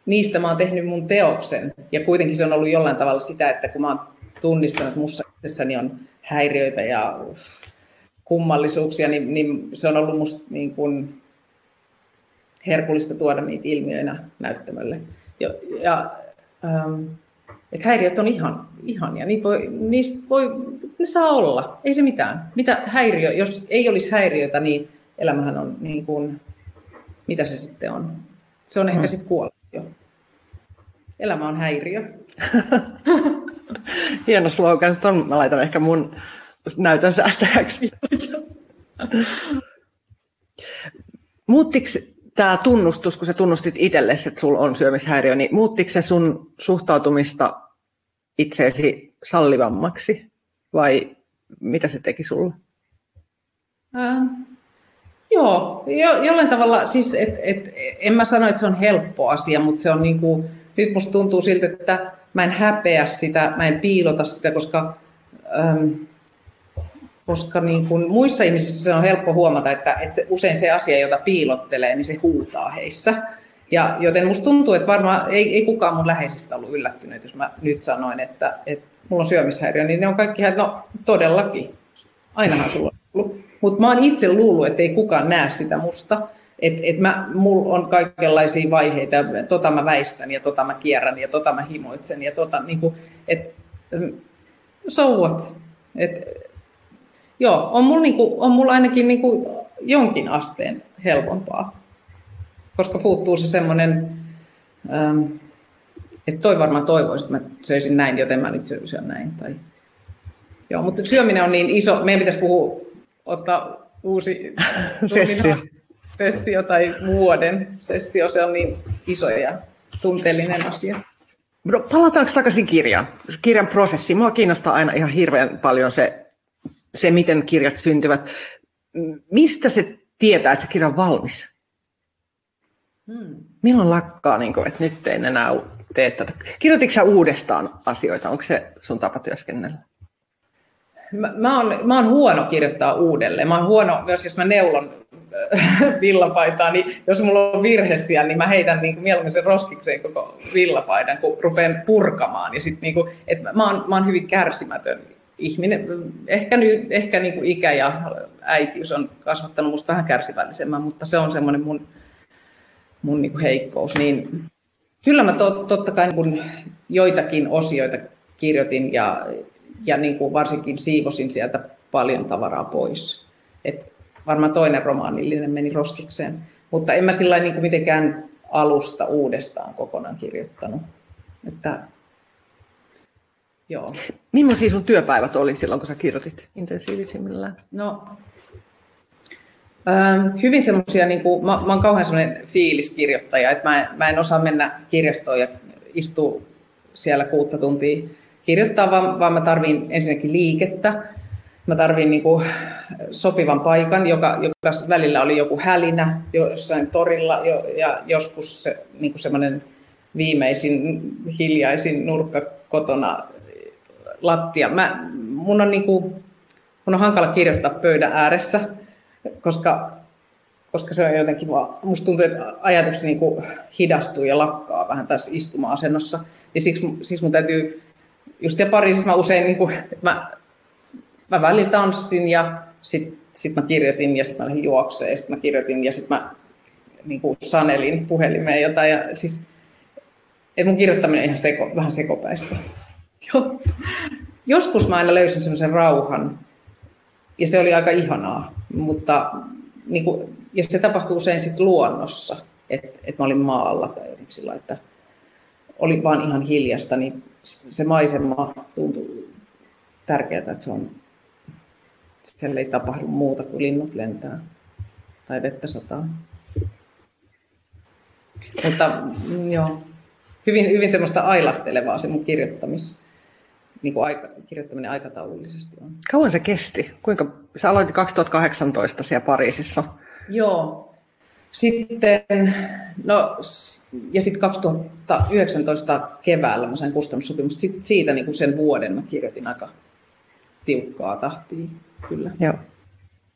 niistä mä oon tehnyt mun teoksen. Ja kuitenkin se on ollut jollain tavalla sitä, että kun mä oon tunnistanut, että mussa on häiriöitä ja kummallisuuksia, niin, niin se on ollut musta niin kuin herkullista tuoda niitä ilmiöinä näyttämölle. Ja, ja ähm, että häiriöt on ihan, ihania, niitä voi, niistä voi, ne saa olla, ei se mitään. Mitä häiriö, jos ei olisi häiriötä, niin elämähän on niin kuin, mitä se sitten on? Se on ehkä hmm. sitten kuollut jo. Elämä on häiriö.
Hieno slogan. Ton mä laitan ehkä mun näytön säästäjäksi. Muuttiko tämä tunnustus, kun sä tunnustit itsellesi, että sulla on syömishäiriö, niin muuttiko se sun suhtautumista itseesi sallivammaksi vai mitä se teki sulle?
Ähm, joo, jo, jollain tavalla, siis et, et, en mä sano, että se on helppo asia, mutta se on niin kuin, nyt musta tuntuu siltä, että mä en häpeä sitä, mä en piilota sitä, koska, ähm, koska niin kuin muissa ihmisissä se on helppo huomata, että, että se, usein se asia, jota piilottelee, niin se huutaa heissä. Ja, joten musta tuntuu, että varmaan ei, ei kukaan mun läheisistä ollut yllättynyt, jos mä nyt sanoin, että, että mulla on syömishäiriö, niin ne on kaikki että no todellakin, ainahan sulla on ollut. Mutta mä oon itse luullut, että ei kukaan näe sitä musta. Että et mä, mulla on kaikenlaisia vaiheita, tota mä väistän ja tota mä kierrän ja tota mä himoitsen ja tota niinku, että so what? Et, joo, on mulla, niinku, on mulla ainakin niinku jonkin asteen helpompaa, koska puuttuu se semmoinen, ähm, että toi varmaan toivoisi, että mä söisin näin, joten mä nyt söisin näin. Tai... Joo, mutta syöminen on niin iso, meidän pitäisi puhua, ottaa uusi
sessio
sessio tai vuoden sessio, se on niin iso ja tunteellinen asia.
No, palataanko takaisin kirjaan? Kirjan prosessi. Mua kiinnostaa aina ihan hirveän paljon se, se miten kirjat syntyvät. Mistä se tietää, että se kirja on valmis? Hmm. Milloin lakkaa, niin kuin, että nyt en enää tee tätä? Kirjoititko sä uudestaan asioita? Onko se sun tapa työskennellä?
mä, mä, oon, mä oon huono kirjoittaa uudelleen. Mä oon huono myös, jos mä neulon villapaitaa, niin jos mulla on virhe siellä, niin mä heitän niin kuin mieluummin sen roskikseen koko villapaidan, kun rupean purkamaan. Ja sit niin kuin, että mä, oon, mä oon hyvin kärsimätön ihminen. Ehkä, nyt, ehkä niin kuin ikä ja äitiys on kasvattanut musta vähän kärsivällisemmän, mutta se on semmoinen mun, mun niin kuin heikkous. Niin kyllä mä to, totta kai niin kuin joitakin osioita kirjoitin ja, ja niin kuin varsinkin siivosin sieltä paljon tavaraa pois. Et varmaan toinen romaanillinen meni roskikseen. Mutta en mä sillä niin kuin mitenkään alusta uudestaan kokonaan kirjoittanut. Että,
joo. Millaisia sun työpäivät oli silloin, kun sä kirjoitit intensiivisimmillään?
No, ähm, hyvin semmoisia, niin kuin, mä, mä oon kauhean semmoinen fiiliskirjoittaja, että mä, mä en osaa mennä kirjastoon ja istua siellä kuutta tuntia kirjoittaa, vaan, vaan mä tarvin ensinnäkin liikettä. Mä tarvin niin kuin sopivan paikan, joka, joka välillä oli joku hälinä jossain torilla jo, ja joskus se, niin kuin semmoinen viimeisin hiljaisin nurkka kotona lattia. Mä, mun, on niin kuin, mun on hankala kirjoittaa pöydän ääressä, koska, koska se on jotenkin vaan, musta tuntuu, että ajatus niin kuin hidastuu ja lakkaa vähän tässä istuma-asennossa. Ja siksi, siksi mun täytyy, just ja Pariisissa mä usein, niin kuin, mä mä välillä tanssin ja sitten sit mä kirjoitin ja sitten mä lähdin juokseen ja sitten mä kirjoitin ja sitten mä niin kuin sanelin puhelimeen jotain. Ja siis ei mun kirjoittaminen ihan seko, vähän sekopäistä. Joskus mä aina löysin semmoisen rauhan ja se oli aika ihanaa, mutta niin kuin, ja se tapahtuu usein sitten luonnossa, että et mä olin maalla tai jotenkin sillä, että oli vaan ihan hiljasta, niin se maisema tuntui tärkeää, että se on siellä ei tapahdu muuta kuin linnut lentää tai vettä sataa. Mutta mm, joo, hyvin, hyvin semmoista ailahtelevaa se mun kirjoittamis, niin kuin aika, kirjoittaminen aikataulullisesti on.
Kauan se kesti? Kuinka, sä aloitit 2018 siellä Pariisissa.
Joo. Sitten, no, ja sitten 2019 keväällä mä sain kustannussopimusta. Sitten siitä niin kuin sen vuoden mä kirjoitin aika tiukkaa tahtia kyllä.
Joo.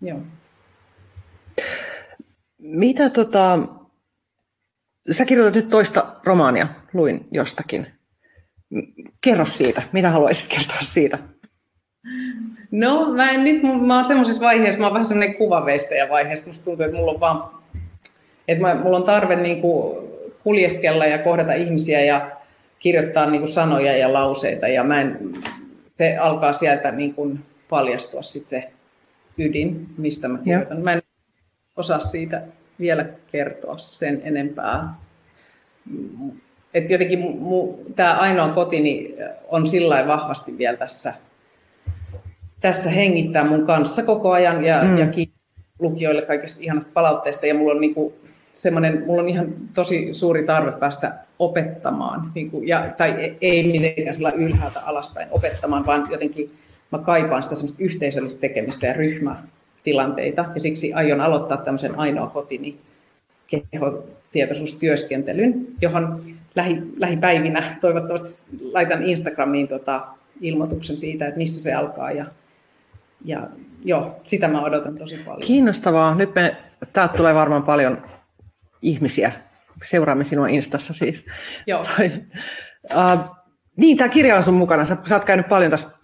Joo.
Mitä tota, sä kirjoitat nyt toista romaania, luin jostakin. Kerro siitä, mitä haluaisit kertoa siitä?
No, mä en nyt, mä oon semmoisessa vaiheessa, mä oon vähän semmoinen kuvaveistäjä vaiheessa, musta tuntuu, että mulla on vaan, että mä, mulla on tarve niin kuin kuljeskella ja kohdata ihmisiä ja kirjoittaa niin kuin sanoja ja lauseita ja mä en, se alkaa sieltä niin kuin paljastua sit se ydin, mistä mä kirjoitan. Ja. Mä en osaa siitä vielä kertoa sen enempää. Et jotenkin tämä ainoa kotini on sillä vahvasti vielä tässä, tässä hengittää mun kanssa koko ajan ja, mm. ja lukijoille kaikista ihanasta palautteesta. Ja mulla on niinku semmoinen, mulla on ihan tosi suuri tarve päästä opettamaan, niinku, ja, tai ei mitenkään sillä ylhäältä alaspäin opettamaan, vaan jotenkin mä kaipaan sitä semmoista yhteisöllistä tekemistä ja ryhmätilanteita, ja siksi aion aloittaa tämmöisen ainoa kotini kehotietoisuustyöskentelyn, johon lähi, lähipäivinä toivottavasti laitan Instagramiin tota, ilmoituksen siitä, että missä se alkaa, ja, ja joo, sitä mä odotan tosi paljon.
Kiinnostavaa. Nyt me, täältä tulee varmaan paljon ihmisiä. Seuraamme sinua Instassa siis.
Joo.
uh, niin, tämä kirja on sun mukana. Sä, sä oot käynyt paljon tästä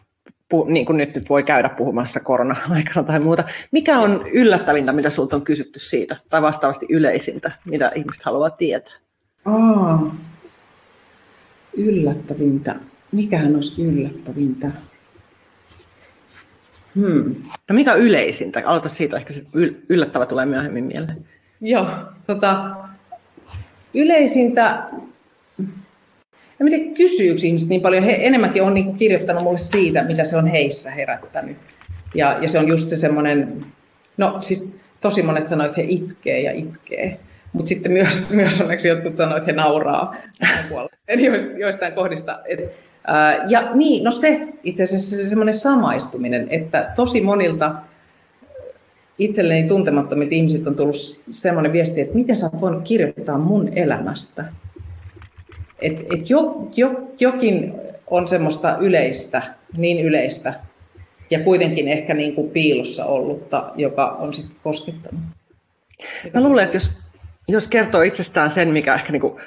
niin kuin nyt, nyt voi käydä puhumassa korona-aikana tai muuta. Mikä on yllättävintä, mitä sinulta on kysytty siitä, tai vastaavasti yleisintä, mitä ihmiset haluaa tietää?
Aa, yllättävintä. Mikähän olisi yllättävintä?
Hmm. No mikä on yleisintä? Aloita siitä, ehkä se yllättävä tulee myöhemmin mieleen.
Joo, tota, yleisintä en tiedä, kysyykö ihmiset niin paljon. He enemmänkin on niin kirjoittanut mulle siitä, mitä se on heissä herättänyt. Ja, ja se on just se semmoinen, no siis tosi monet sanoivat, että he itkee ja itkee. Mutta sitten myös, myös onneksi jotkut sanoivat, että he nauraa joistain kohdista. Et, ää, ja niin, no se itse asiassa se semmoinen samaistuminen, että tosi monilta itselleni tuntemattomilta ihmisiltä on tullut semmoinen viesti, että miten sä oot voinut kirjoittaa mun elämästä. Et, et jo, jo, jokin on semmoista yleistä, niin yleistä, ja kuitenkin ehkä niin kuin piilossa ollutta, joka on sitten koskettanut.
Mä luulen, että jos, jos kertoo itsestään sen, mikä ehkä niin kuin,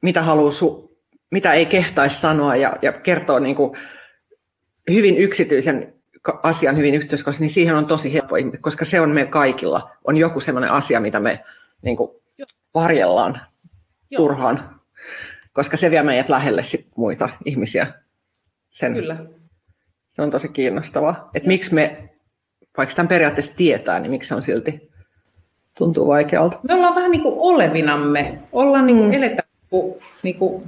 mitä haluaa su, mitä ei kehtaisi sanoa ja, ja kertoo niin kuin hyvin yksityisen asian hyvin yhteiskossa, niin siihen on tosi helppo, koska se on me kaikilla. On joku sellainen asia, mitä me niin kuin, varjellaan Joo. turhaan, koska se vie meidät lähelle sit muita ihmisiä. Sen.
Kyllä.
Se on tosi kiinnostavaa. Että miksi me, vaikka tämän periaatteessa tietää, niin miksi se on silti tuntuu vaikealta.
Me ollaan vähän niin kuin olevinamme. Ollaan niin kuin mm. eletä, niin kuin,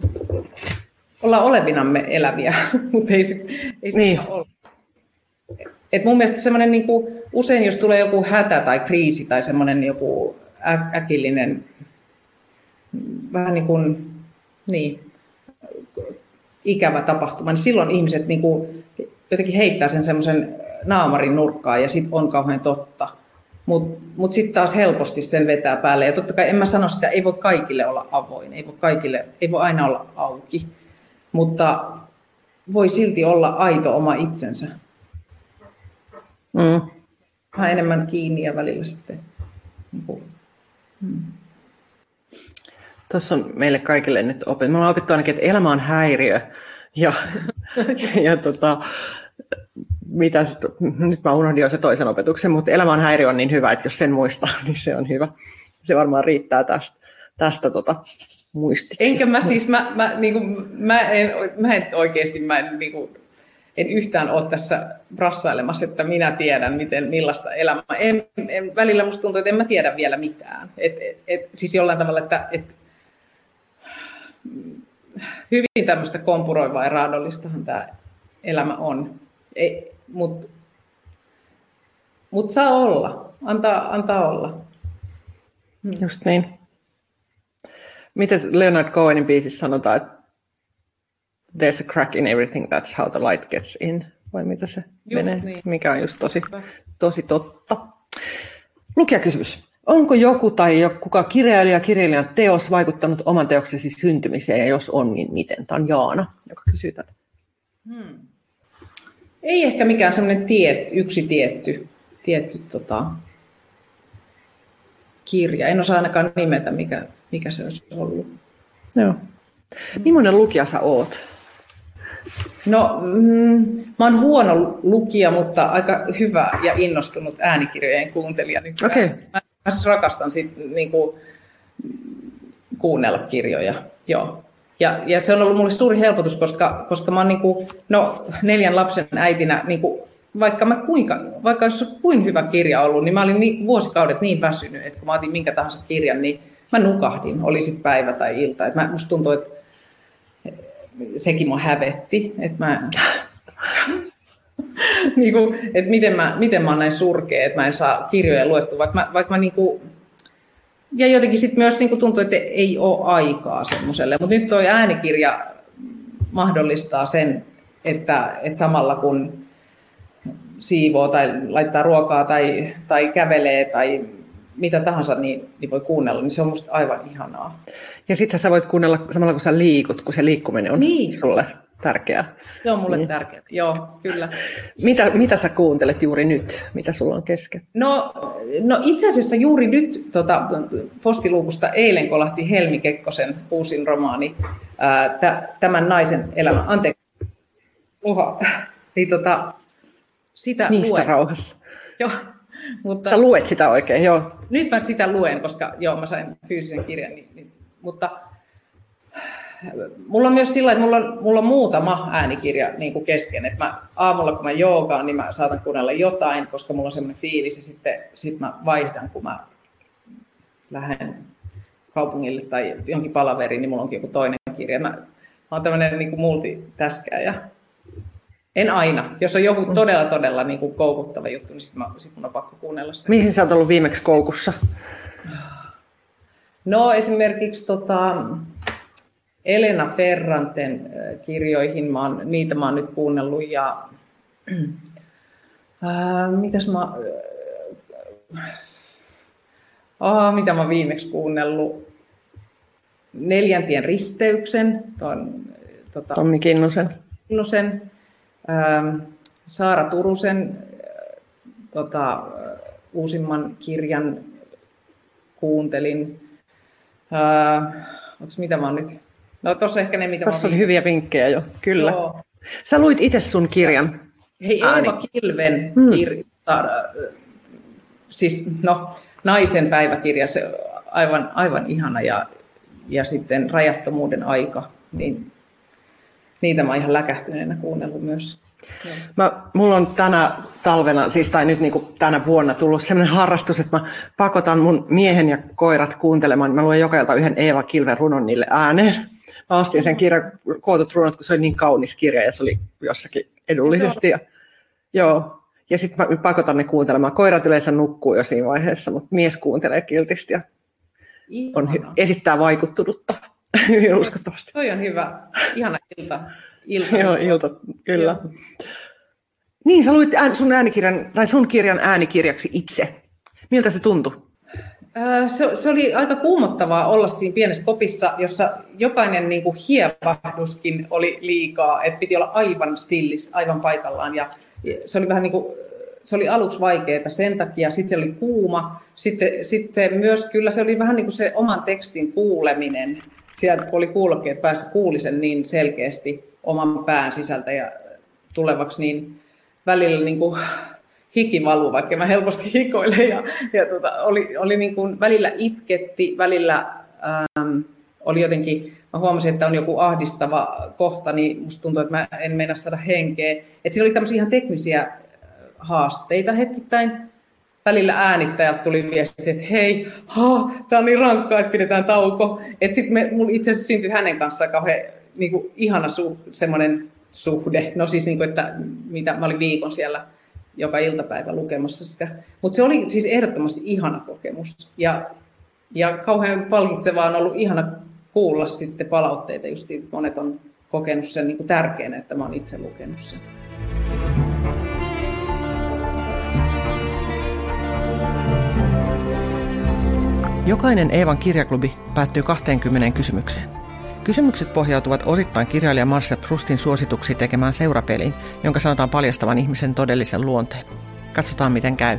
ollaan olevinamme eläviä, mutta ei sitten ei sit niin. ole. Et mun mielestä semmoinen niin kuin, usein, jos tulee joku hätä tai kriisi tai semmoinen joku äkillinen, vähän niin kuin, niin, ikävä tapahtuma, niin silloin ihmiset niin kuin, jotenkin heittää sen semmoisen naamarin nurkkaan ja sitten on kauhean totta. Mutta mut sitten taas helposti sen vetää päälle. Ja totta kai en mä sano sitä, ei voi kaikille olla avoin, ei voi, kaikille, ei voi aina olla auki. Mutta voi silti olla aito oma itsensä. Mm. Vähän enemmän kiinni ja välillä sitten.
Mm. Tuossa on meille kaikille nyt opittu. Me ollaan opittu ainakin, että elämä on häiriö. Ja, ja tota, mitä sit, nyt mä unohdin jo se toisen opetuksen, mutta elämän häiriö on niin hyvä, että jos sen muistaa, niin se on hyvä. Se varmaan riittää tästä, tästä tota, muistiksi.
Enkä mä siis, mä, mä, niin kuin, mä, en, mä en oikeasti, mä en, niin kuin, en yhtään ole tässä brassailemassa, että minä tiedän, miten, millaista elämää. En, en, välillä musta tuntuu, että en mä tiedä vielä mitään. Et, et, et, siis jollain tavalla, että et, hyvin tämmöistä kompuroivaa ja raadollistahan tämä elämä on. Mutta mut saa olla, antaa, antaa olla.
Hmm. Just niin. Miten Leonard Cohenin biisissä sanotaan, että there's a crack in everything, that's how the light gets in, vai mitä se just menee, niin. mikä on just tosi, tosi totta. Lukijakysymys. Onko joku tai kuka kirjailija kirjailijan teos vaikuttanut oman teoksesi syntymiseen, ja jos on, niin miten? Tämä on Jaana, joka kysyy tätä. Hmm.
Ei ehkä mikään semmoinen tiet, yksi tietty, tietty tota, kirja. En osaa ainakaan nimetä, mikä, mikä se olisi ollut.
Joo. Millainen lukija sä oot?
No, mm, mä oon huono lukija, mutta aika hyvä ja innostunut äänikirjojen kuuntelija nykyään. Okay. Mä, mä siis rakastan sit, niin kuin, kuunnella kirjoja. Joo. Ja, ja se on ollut mulle suuri helpotus, koska, koska mä oon niin kuin, no, neljän lapsen äitinä, niin kuin, vaikka, mä kuinka, vaikka olisi kuin hyvä kirja ollut, niin mä olin niin, vuosikaudet niin väsynyt, että kun mä otin minkä tahansa kirjan, niin mä nukahdin, oli sitten päivä tai ilta. Et mä, musta tuntuu, että sekin mua hävetti, että mä, niin kuin, että miten mä, miten mä oon näin surkea, että mä en saa kirjoja luettua, vaikka mä, vaikka mä niin kuin, ja jotenkin sitten myös niin kuin tuntuu, että ei ole aikaa semmoiselle. Mutta nyt tuo äänikirja mahdollistaa sen, että, että samalla kun siivoo tai laittaa ruokaa tai, tai kävelee tai mitä tahansa, niin, niin voi kuunnella, niin se on musta aivan ihanaa.
Ja sitten sä voit kuunnella samalla kun sä liikut, kun se liikkuminen on niin. sulle tärkeää.
Se on mulle niin. tärkeää, joo, kyllä.
Mitä, mitä sä kuuntelet juuri nyt? Mitä sulla on kesken?
No, no itse asiassa juuri nyt tota, postiluukusta eilen kolahti Helmi Kekkosen uusin romaani, ää, Tämän naisen elämä. Anteeksi, Uha. Niin, tota, sitä
Niistä luen. rauhassa.
Joo, mutta...
Sä luet sitä oikein, joo.
Nyt mä sitä luen, koska joo, mä sain fyysisen kirjan, niin, niin, mutta mulla on myös sillä, että mulla on, mulla on muutama äänikirja niin kuin kesken. Että mä, aamulla kun mä joogaan, niin mä saatan kuunnella jotain, koska mulla on semmoinen fiilis. Ja sitten sit mä vaihdan, kun mä lähden kaupungille tai jonkin palaveriin, niin mulla onkin joku toinen kirja. Mä, mä oon tämmöinen niin kuin multitäskäjä. En aina. Jos on joku todella, todella niin kuin koukuttava juttu, niin sitten sit mun on pakko kuunnella se.
Mihin sä oot ollut viimeksi koukussa?
No esimerkiksi tota, Elena Ferranten äh, kirjoihin, mä oon, niitä mä oon nyt kuunnellut ja äh, mitäs mä, äh, mitä mä viimeksi kuunnellut, Neljäntien risteyksen, ton,
tota, Tommi Kinnusen.
Kinnusen ähm, Saara Turusen tota, uusimman kirjan kuuntelin. Ää, mitä mä oon nyt? No tuossa ehkä ne, mitä
Tuossa oli hyviä vinkkejä jo, kyllä. Joo. Sä luit itse sun kirjan.
Hei, Eeva Kilven hmm. kirja, siis no, naisen päiväkirja, se aivan, aivan ihana ja, ja sitten rajattomuuden aika, niin niitä mä oon ihan läkähtyneenä kuunnellut myös.
Mä, mulla on tänä talvena, siis tai nyt niin kuin tänä vuonna tullut sellainen harrastus, että mä pakotan mun miehen ja koirat kuuntelemaan. Mä luen joka ilta yhden Eeva Kilven runon niille ääneen. Mä ostin sen kirjan Kootut runot, kun se oli niin kaunis kirja ja se oli jossakin edullisesti. Ja, joo. Ja sitten mä pakotan ne kuuntelemaan. Koirat yleensä nukkuu jo siinä vaiheessa, mutta mies kuuntelee kiltisti ja on, esittää vaikuttunutta hyvin uskottavasti.
Toi on hyvä. Ihana ilta. ilta.
Joo, ilta, kyllä. Joo. Niin, sä luit sun, äänikirjan, tai sun kirjan äänikirjaksi itse. Miltä se tuntui?
Se, se oli aika kuumottavaa olla siinä pienessä kopissa, jossa jokainen niin kuin hievahduskin oli liikaa, että piti olla aivan stillis, aivan paikallaan. Ja se oli vähän niin kuin, se oli aluksi vaikeaa sen takia, sitten se oli kuuma, sitten, sitten myös kyllä se oli vähän niin kuin se oman tekstin kuuleminen, sieltä kun oli kuulokkeet päässä, kuuli sen niin selkeästi oman pään sisältä ja tulevaksi, niin välillä niin kuin hiki valuu, vaikka mä helposti hikoilen. Ja, ja tota, oli, oli niin kuin, välillä itketti, välillä ähm, oli jotenkin, mä huomasin, että on joku ahdistava kohta, niin musta tuntuu, että mä en meinaa saada henkeä. Että siinä oli tämmöisiä ihan teknisiä äh, haasteita hetkittäin. Välillä äänittäjät tuli viesti, että hei, ha, on niin rankkaa, että pidetään tauko. Että sitten mulla itse asiassa syntyi hänen kanssaan kauhean niin kuin, ihana su, semmoinen suhde. No siis, niin kuin, että mitä mä olin viikon siellä joka iltapäivä lukemassa sitä. Mutta se oli siis ehdottomasti ihana kokemus. Ja, ja kauhean palkitsevaa on ollut ihana kuulla sitten palautteita just siitä, että monet on kokenut sen niin kuin tärkeänä, että mä oon itse lukenut sen.
Jokainen Eevan kirjaklubi päättyy 20 kysymykseen. Kysymykset pohjautuvat osittain kirjailija Marcel Proustin suosituksiin tekemään seurapeliin, jonka sanotaan paljastavan ihmisen todellisen luonteen. Katsotaan, miten käy.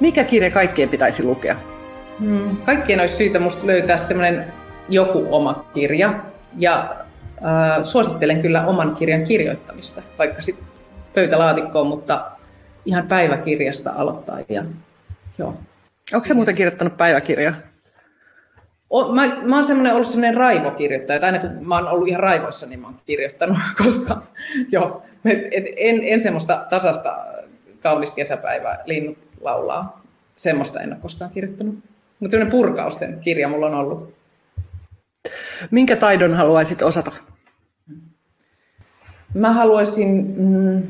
Mikä kirja kaikkien pitäisi lukea?
Hmm, kaikkien olisi syytä musta löytää semmoinen joku oma kirja. Ja äh, suosittelen kyllä oman kirjan kirjoittamista, vaikka sitten pöytälaatikkoon, mutta ihan päiväkirjasta aloittaa. Ja, joo.
Onko se muuten kirjoittanut päiväkirjaa?
O, mä, mä oon semmoinen, ollut semmoinen raivokirjoittaja, että aina kun mä oon ollut ihan raivoissa, niin mä oon kirjoittanut, koska jo, et, et, en, en semmoista tasasta kaunis kesäpäivä, linnut laulaa, semmoista en ole koskaan kirjoittanut. Mutta semmoinen purkausten kirja mulla on ollut.
Minkä taidon haluaisit osata?
Mä haluaisin mm,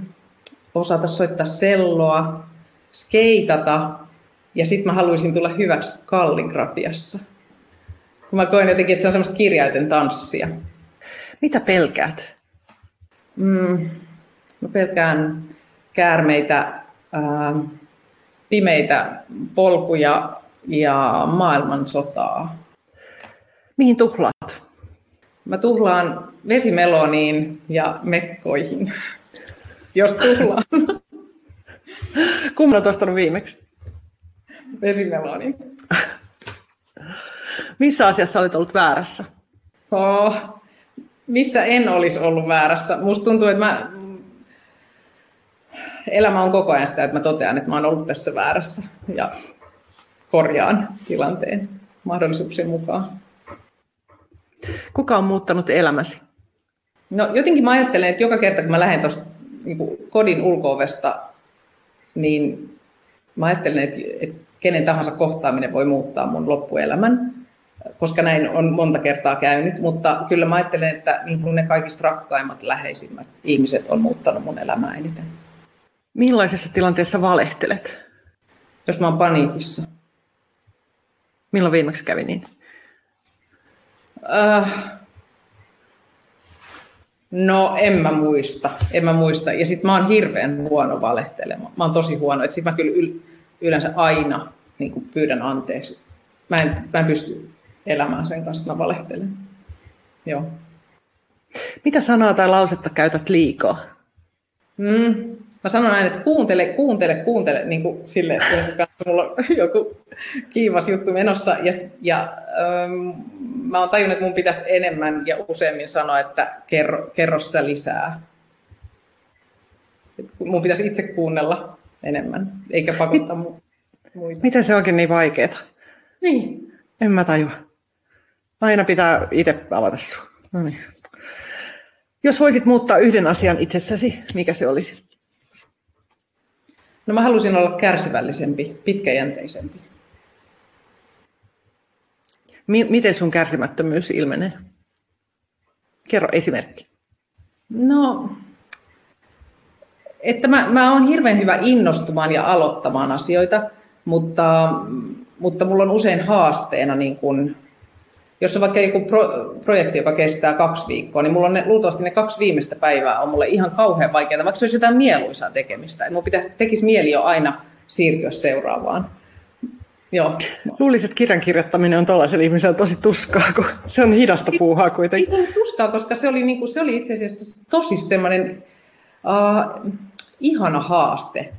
osata soittaa selloa, skeitata ja sitten mä haluaisin tulla hyväksi kalligrafiassa. Mä koen jotenkin, että se on semmoista kirjaiten tanssia.
Mitä pelkäät?
Mm, mä pelkään käärmeitä, ää, pimeitä polkuja ja maailmansotaa.
Mihin tuhlaat?
Mä tuhlaan vesimeloniin ja mekkoihin, jos tuhlaan.
Kumman olet viimeksi?
Vesimelonin.
Missä asiassa olet ollut väärässä?
Oh, missä en olisi ollut väärässä? Musta tuntuu, että mä, elämä on koko ajan sitä, että mä totean, että mä oon ollut tässä väärässä ja korjaan tilanteen mahdollisuuksien mukaan.
Kuka on muuttanut elämäsi?
No jotenkin mä ajattelen, että joka kerta kun mä lähden tuosta niin kodin ulkoovesta, niin mä ajattelen, että, että kenen tahansa kohtaaminen voi muuttaa mun loppuelämän koska näin on monta kertaa käynyt, mutta kyllä mä ajattelen, että niin kuin ne kaikista rakkaimmat, läheisimmät ihmiset on muuttanut mun elämää eniten.
Millaisessa tilanteessa valehtelet?
Jos mä oon paniikissa.
Milloin viimeksi kävi niin?
Äh, no en mä muista, en mä muista. Ja sit mä oon hirveän huono valehtelemaan. Mä oon tosi huono, että sit mä kyllä yleensä aina niin pyydän anteeksi. Mä en, mä en pysty elämään sen kanssa, että mä valehtelen. Joo.
Mitä sanaa tai lausetta käytät liikaa?
Mm, mä sanon aina, että kuuntele, kuuntele, kuuntele, niin kuin sille, että mulla on joku kiivas juttu menossa. Ja, ja ähm, mä oon tajunnut, että mun pitäisi enemmän ja useammin sanoa, että kerro, kerro sä lisää. Mun pitäisi itse kuunnella enemmän, eikä pakottaa muita.
Miten se onkin niin vaikeaa?
Niin.
En mä tajua. Aina pitää itse avata sun. No niin. Jos voisit muuttaa yhden asian itsessäsi, mikä se olisi?
No mä halusin olla kärsivällisempi, pitkäjänteisempi.
M- miten sun kärsimättömyys ilmenee? Kerro esimerkki.
No, että mä, mä oon hirveän hyvä innostumaan ja aloittamaan asioita, mutta, mutta mulla on usein haasteena niin kun jos on vaikka joku pro, projekti, joka kestää kaksi viikkoa, niin mulla on ne, luultavasti ne kaksi viimeistä päivää on mulle ihan kauhean vaikeaa, vaikka se olisi jotain mieluisaa tekemistä. Et mun pitäisi, tekisi mieli jo aina siirtyä seuraavaan. Joo.
Luulisin, että kirjan kirjoittaminen on tuollaisella ihmisellä tosi tuskaa, kun se on hidasta puuhaa kuitenkin.
Ei se ole tuskaa, koska se oli, niin kuin, se oli itse asiassa tosi semmoinen uh, ihana haaste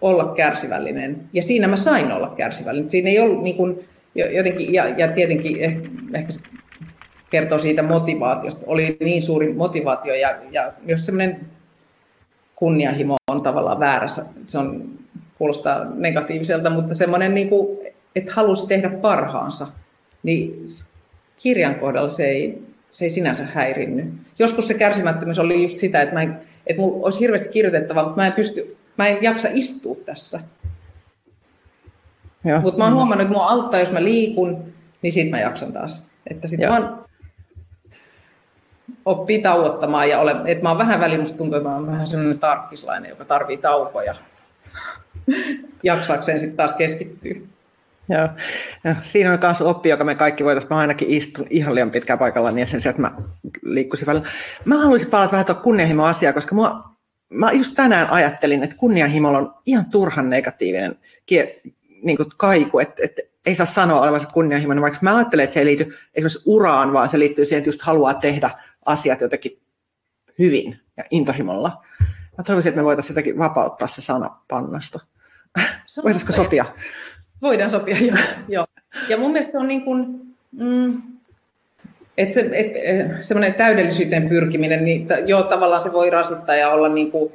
olla kärsivällinen. Ja siinä mä sain olla kärsivällinen. Siinä ei ollut niin kuin, jotenkin, ja, ja tietenkin ehkä, ehkä se kertoo siitä motivaatiosta. Oli niin suuri motivaatio ja, ja myös semmoinen kunnianhimo on tavallaan väärässä. Se on, kuulostaa negatiiviselta, mutta semmoinen, niin kuin, että halusi tehdä parhaansa, niin kirjan kohdalla se ei, se ei sinänsä häirinnyt. Joskus se kärsimättömyys oli just sitä, että, mä en, että mulla olisi hirveästi kirjoitettavaa, mutta mä en pysty, mä en jaksa istua tässä. Mutta mä oon huomannut, että mua auttaa, jos mä liikun, niin sit mä jaksan taas. Että sit vaan oppii tauottamaan ja ole, että mä oon vähän väliin, musta tuntuu, että mä oon vähän sellainen tarkkislainen, joka tarvii taukoja jaksaakseen sitten taas keskittyä.
Joo. Ja siinä on myös oppi, joka me kaikki voitaisiin. Mä ainakin istun ihan liian pitkään paikalla, niin sen sijaan, että mä liikkuisin välillä. Mä haluaisin palata vähän tuon kunnianhimo-asiaa, koska mua, mä just tänään ajattelin, että kunnianhimolla on ihan turhan negatiivinen niin kuin kaiku, että, että ei saa sanoa olevansa kunnianhimoinen, vaikka mä ajattelen, että se ei liity esimerkiksi uraan, vaan se liittyy siihen, että just haluaa tehdä asiat jotenkin hyvin ja intohimolla. Mä toivoisin, että me voitaisiin jotenkin vapauttaa se sana pannasta. Voitaisiko sopia?
Voidaan sopia, joo. joo. Ja mun mielestä se on niin kuin, mm, että se, et, eh, semmoinen täydellisyyteen pyrkiminen, niin joo, tavallaan se voi rasittaa ja olla niin kuin,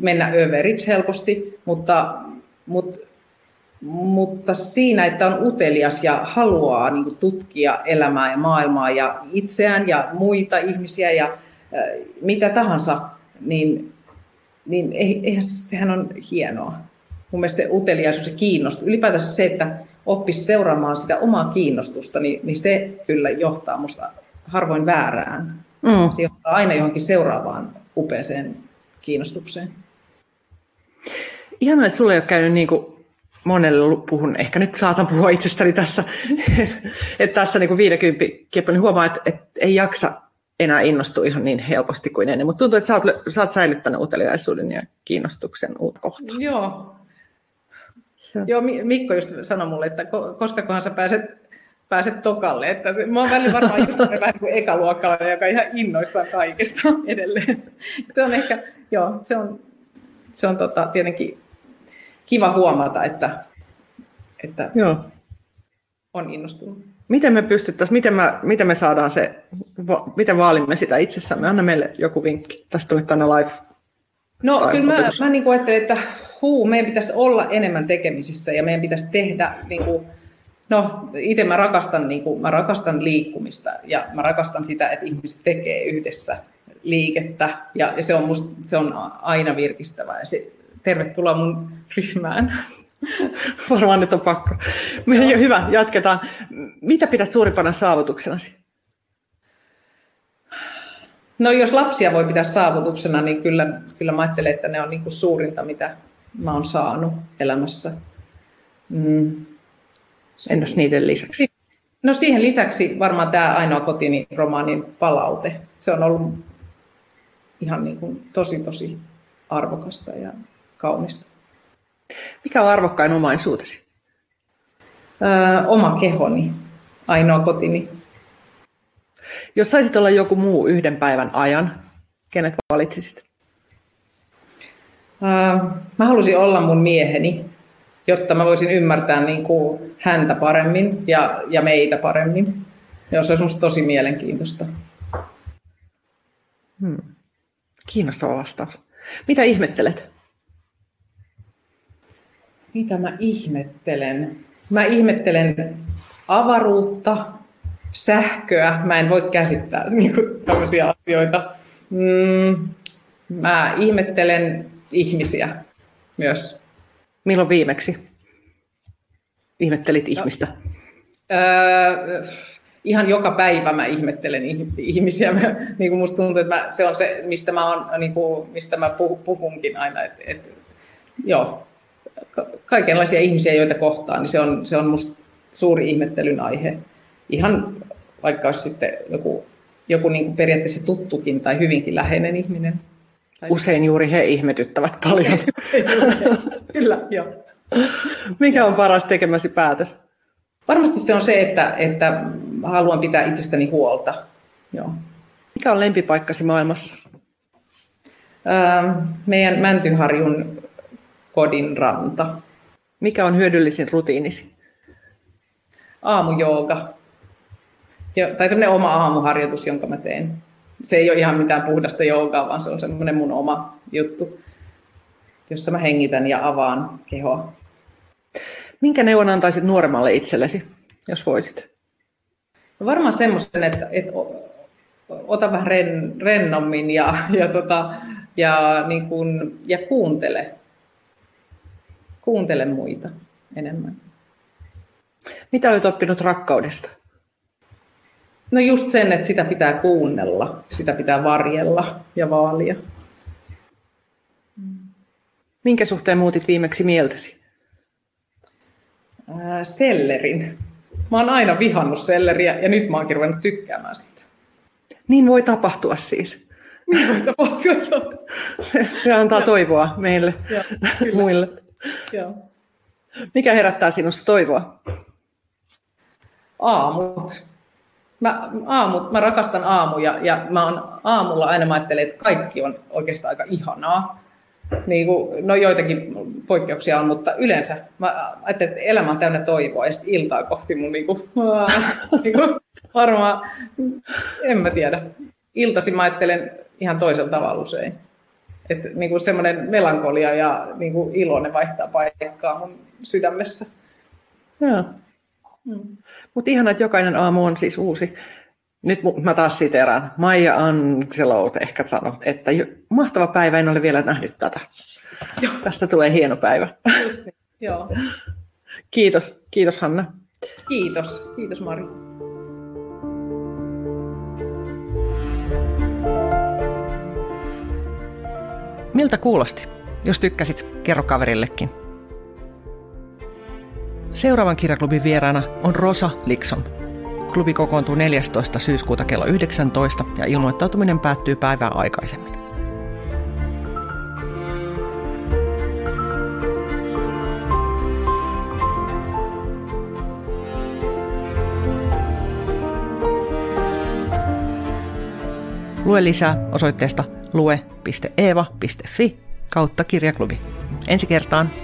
mennä överiksi helposti, mutta, mutta mutta siinä, että on utelias ja haluaa niin kuin, tutkia elämää ja maailmaa ja itseään ja muita ihmisiä ja äh, mitä tahansa, niin, niin eihän, sehän on hienoa. Mun mielestä se uteliaisuus ja kiinnostus, ylipäätänsä se, että oppisi seuraamaan sitä omaa kiinnostusta, niin, niin se kyllä johtaa musta harvoin väärään. Mm. Se johtaa aina johonkin seuraavaan upeeseen kiinnostukseen.
Ihanaa, että sulle ei ole käynyt niin kuin monelle puhun, ehkä nyt saatan puhua itsestäni tässä, että tässä niin 50 kieppo, niin huomaa, että, että ei jaksa enää innostua ihan niin helposti kuin ennen, mutta tuntuu, että sä oot, sä oot säilyttänyt uteliaisuuden ja kiinnostuksen uutta kohtaa.
Joo. Joo, Mikko just sanoi mulle, että koska kohan sä pääset, pääset tokalle. Että se, mä oon välillä varmaan just vähän kuin ekaluokkalainen, joka on ihan innoissaan kaikesta edelleen. Se on ehkä, joo, se on, se on tota, tietenkin kiva huomata, että, että Joo. on innostunut.
Miten me pystyttäisiin, miten miten me saadaan se, miten vaalimme sitä itsessämme? Anna meille joku vinkki. Tästä tuli tänne live.
No kyllä mä, mä niin kuin ajattelen, että huu, meidän pitäisi olla enemmän tekemisissä ja meidän pitäisi tehdä, niin kuin, no itse mä rakastan, niin kuin, mä rakastan liikkumista ja mä rakastan sitä, että ihmiset tekee yhdessä liikettä ja, ja se, on musta, se on aina virkistävää ja se, tervetuloa mun ryhmään.
Varmaan nyt on pakko. Joo. Hyvä, jatketaan. Mitä pidät suurimpana saavutuksenasi?
No jos lapsia voi pitää saavutuksena, niin kyllä, kyllä mä ajattelen, että ne on niin kuin suurinta, mitä mä oon saanut elämässä.
Mm. Entäs niiden lisäksi?
No siihen lisäksi varmaan tämä ainoa kotini romaanin palaute. Se on ollut ihan niin kuin tosi tosi arvokasta ja kaunista.
Mikä on arvokkain omaisuutesi?
Öö, oma kehoni, ainoa kotini.
Jos saisit olla joku muu yhden päivän ajan, kenet valitsisit?
Mä halusin olla mun mieheni, jotta mä voisin ymmärtää niin kuin häntä paremmin ja, ja meitä paremmin. Ja se olisi musta tosi mielenkiintoista.
Hmm. Kiinnostava vastaus. Mitä ihmettelet?
Mitä mä ihmettelen? Mä ihmettelen avaruutta, sähköä. Mä en voi käsittää niin kuin, tämmöisiä asioita. Mm, mä ihmettelen ihmisiä myös.
Milloin viimeksi ihmettelit ihmistä? No,
öö, ihan joka päivä mä ihmettelen ihmisiä. Mä, niin kuin musta tuntuu, että mä, se on se, mistä mä, on, niin kuin, mistä mä puhunkin aina. Et, et, joo, kaikenlaisia ihmisiä, joita kohtaan, niin se on, se on musta suuri ihmettelyn aihe. Ihan vaikka olisi sitten joku, joku niin kuin periaatteessa tuttukin tai hyvinkin läheinen ihminen.
Usein juuri he ihmetyttävät paljon.
Kyllä, joo.
Mikä on paras tekemäsi päätös?
Varmasti se on se, että, että haluan pitää itsestäni huolta. Joo.
Mikä on lempipaikkasi maailmassa?
Ähm, meidän Mäntyharjun kodin ranta.
Mikä on hyödyllisin rutiinisi?
Aamujooga. Jo, tai semmoinen oma aamuharjoitus, jonka mä teen. Se ei ole ihan mitään puhdasta joogaa, vaan se on semmoinen mun oma juttu, jossa mä hengitän ja avaan kehoa.
Minkä neuvon antaisit nuoremmalle itsellesi, jos voisit?
No varmaan semmoisen, että, että ota vähän ren, rennommin ja, ja, tota, ja, niin kuin, ja kuuntele. Kuuntele muita enemmän.
Mitä olet oppinut rakkaudesta?
No just sen, että sitä pitää kuunnella, sitä pitää varjella ja vaalia.
Minkä suhteen muutit viimeksi mieltäsi?
Ää, sellerin. Mä oon aina vihannut selleriä ja nyt mä oonkin ruvennut tykkäämään sitä.
Niin voi tapahtua siis.
Niin voi tapahtua.
Se, se antaa toivoa meille, ja, muille.
Joo.
Mikä herättää sinussa toivoa?
Aamut. Mä, aamut, mä rakastan aamuja ja mä oon aamulla aina mä ajattelen, että kaikki on oikeastaan aika ihanaa. Niin kuin, no joitakin poikkeuksia on, mutta yleensä mä ajattelen, että elämä on täynnä toivoa ja sitten iltaa kohti mun niin kuin, niin kuin, varmaan, en mä tiedä. Iltaisin mä ajattelen ihan toisella tavalla usein. Että niin kuin semmoinen melankolia ja niin kuin ilo, ne vaihtaa paikkaa mun sydämessä.
Joo. Mm. Mutta ihana, että jokainen aamu on siis uusi. Nyt mä taas siteraan. Maija Angelo ehkä sanoi, että mahtava päivä, en ole vielä nähnyt tätä. Joo. Tästä tulee hieno päivä.
Just niin. Joo.
Kiitos. Kiitos Hanna.
Kiitos. Kiitos Mari.
Miltä kuulosti? Jos tykkäsit, kerro kaverillekin. Seuraavan kirjaklubin vieraana on Rosa Likson. Klubi kokoontuu 14. syyskuuta kello 19 ja ilmoittautuminen päättyy päivää aikaisemmin. Lue lisää osoitteesta lue.eeva.fi kautta kirjaklubi. Ensi kertaan!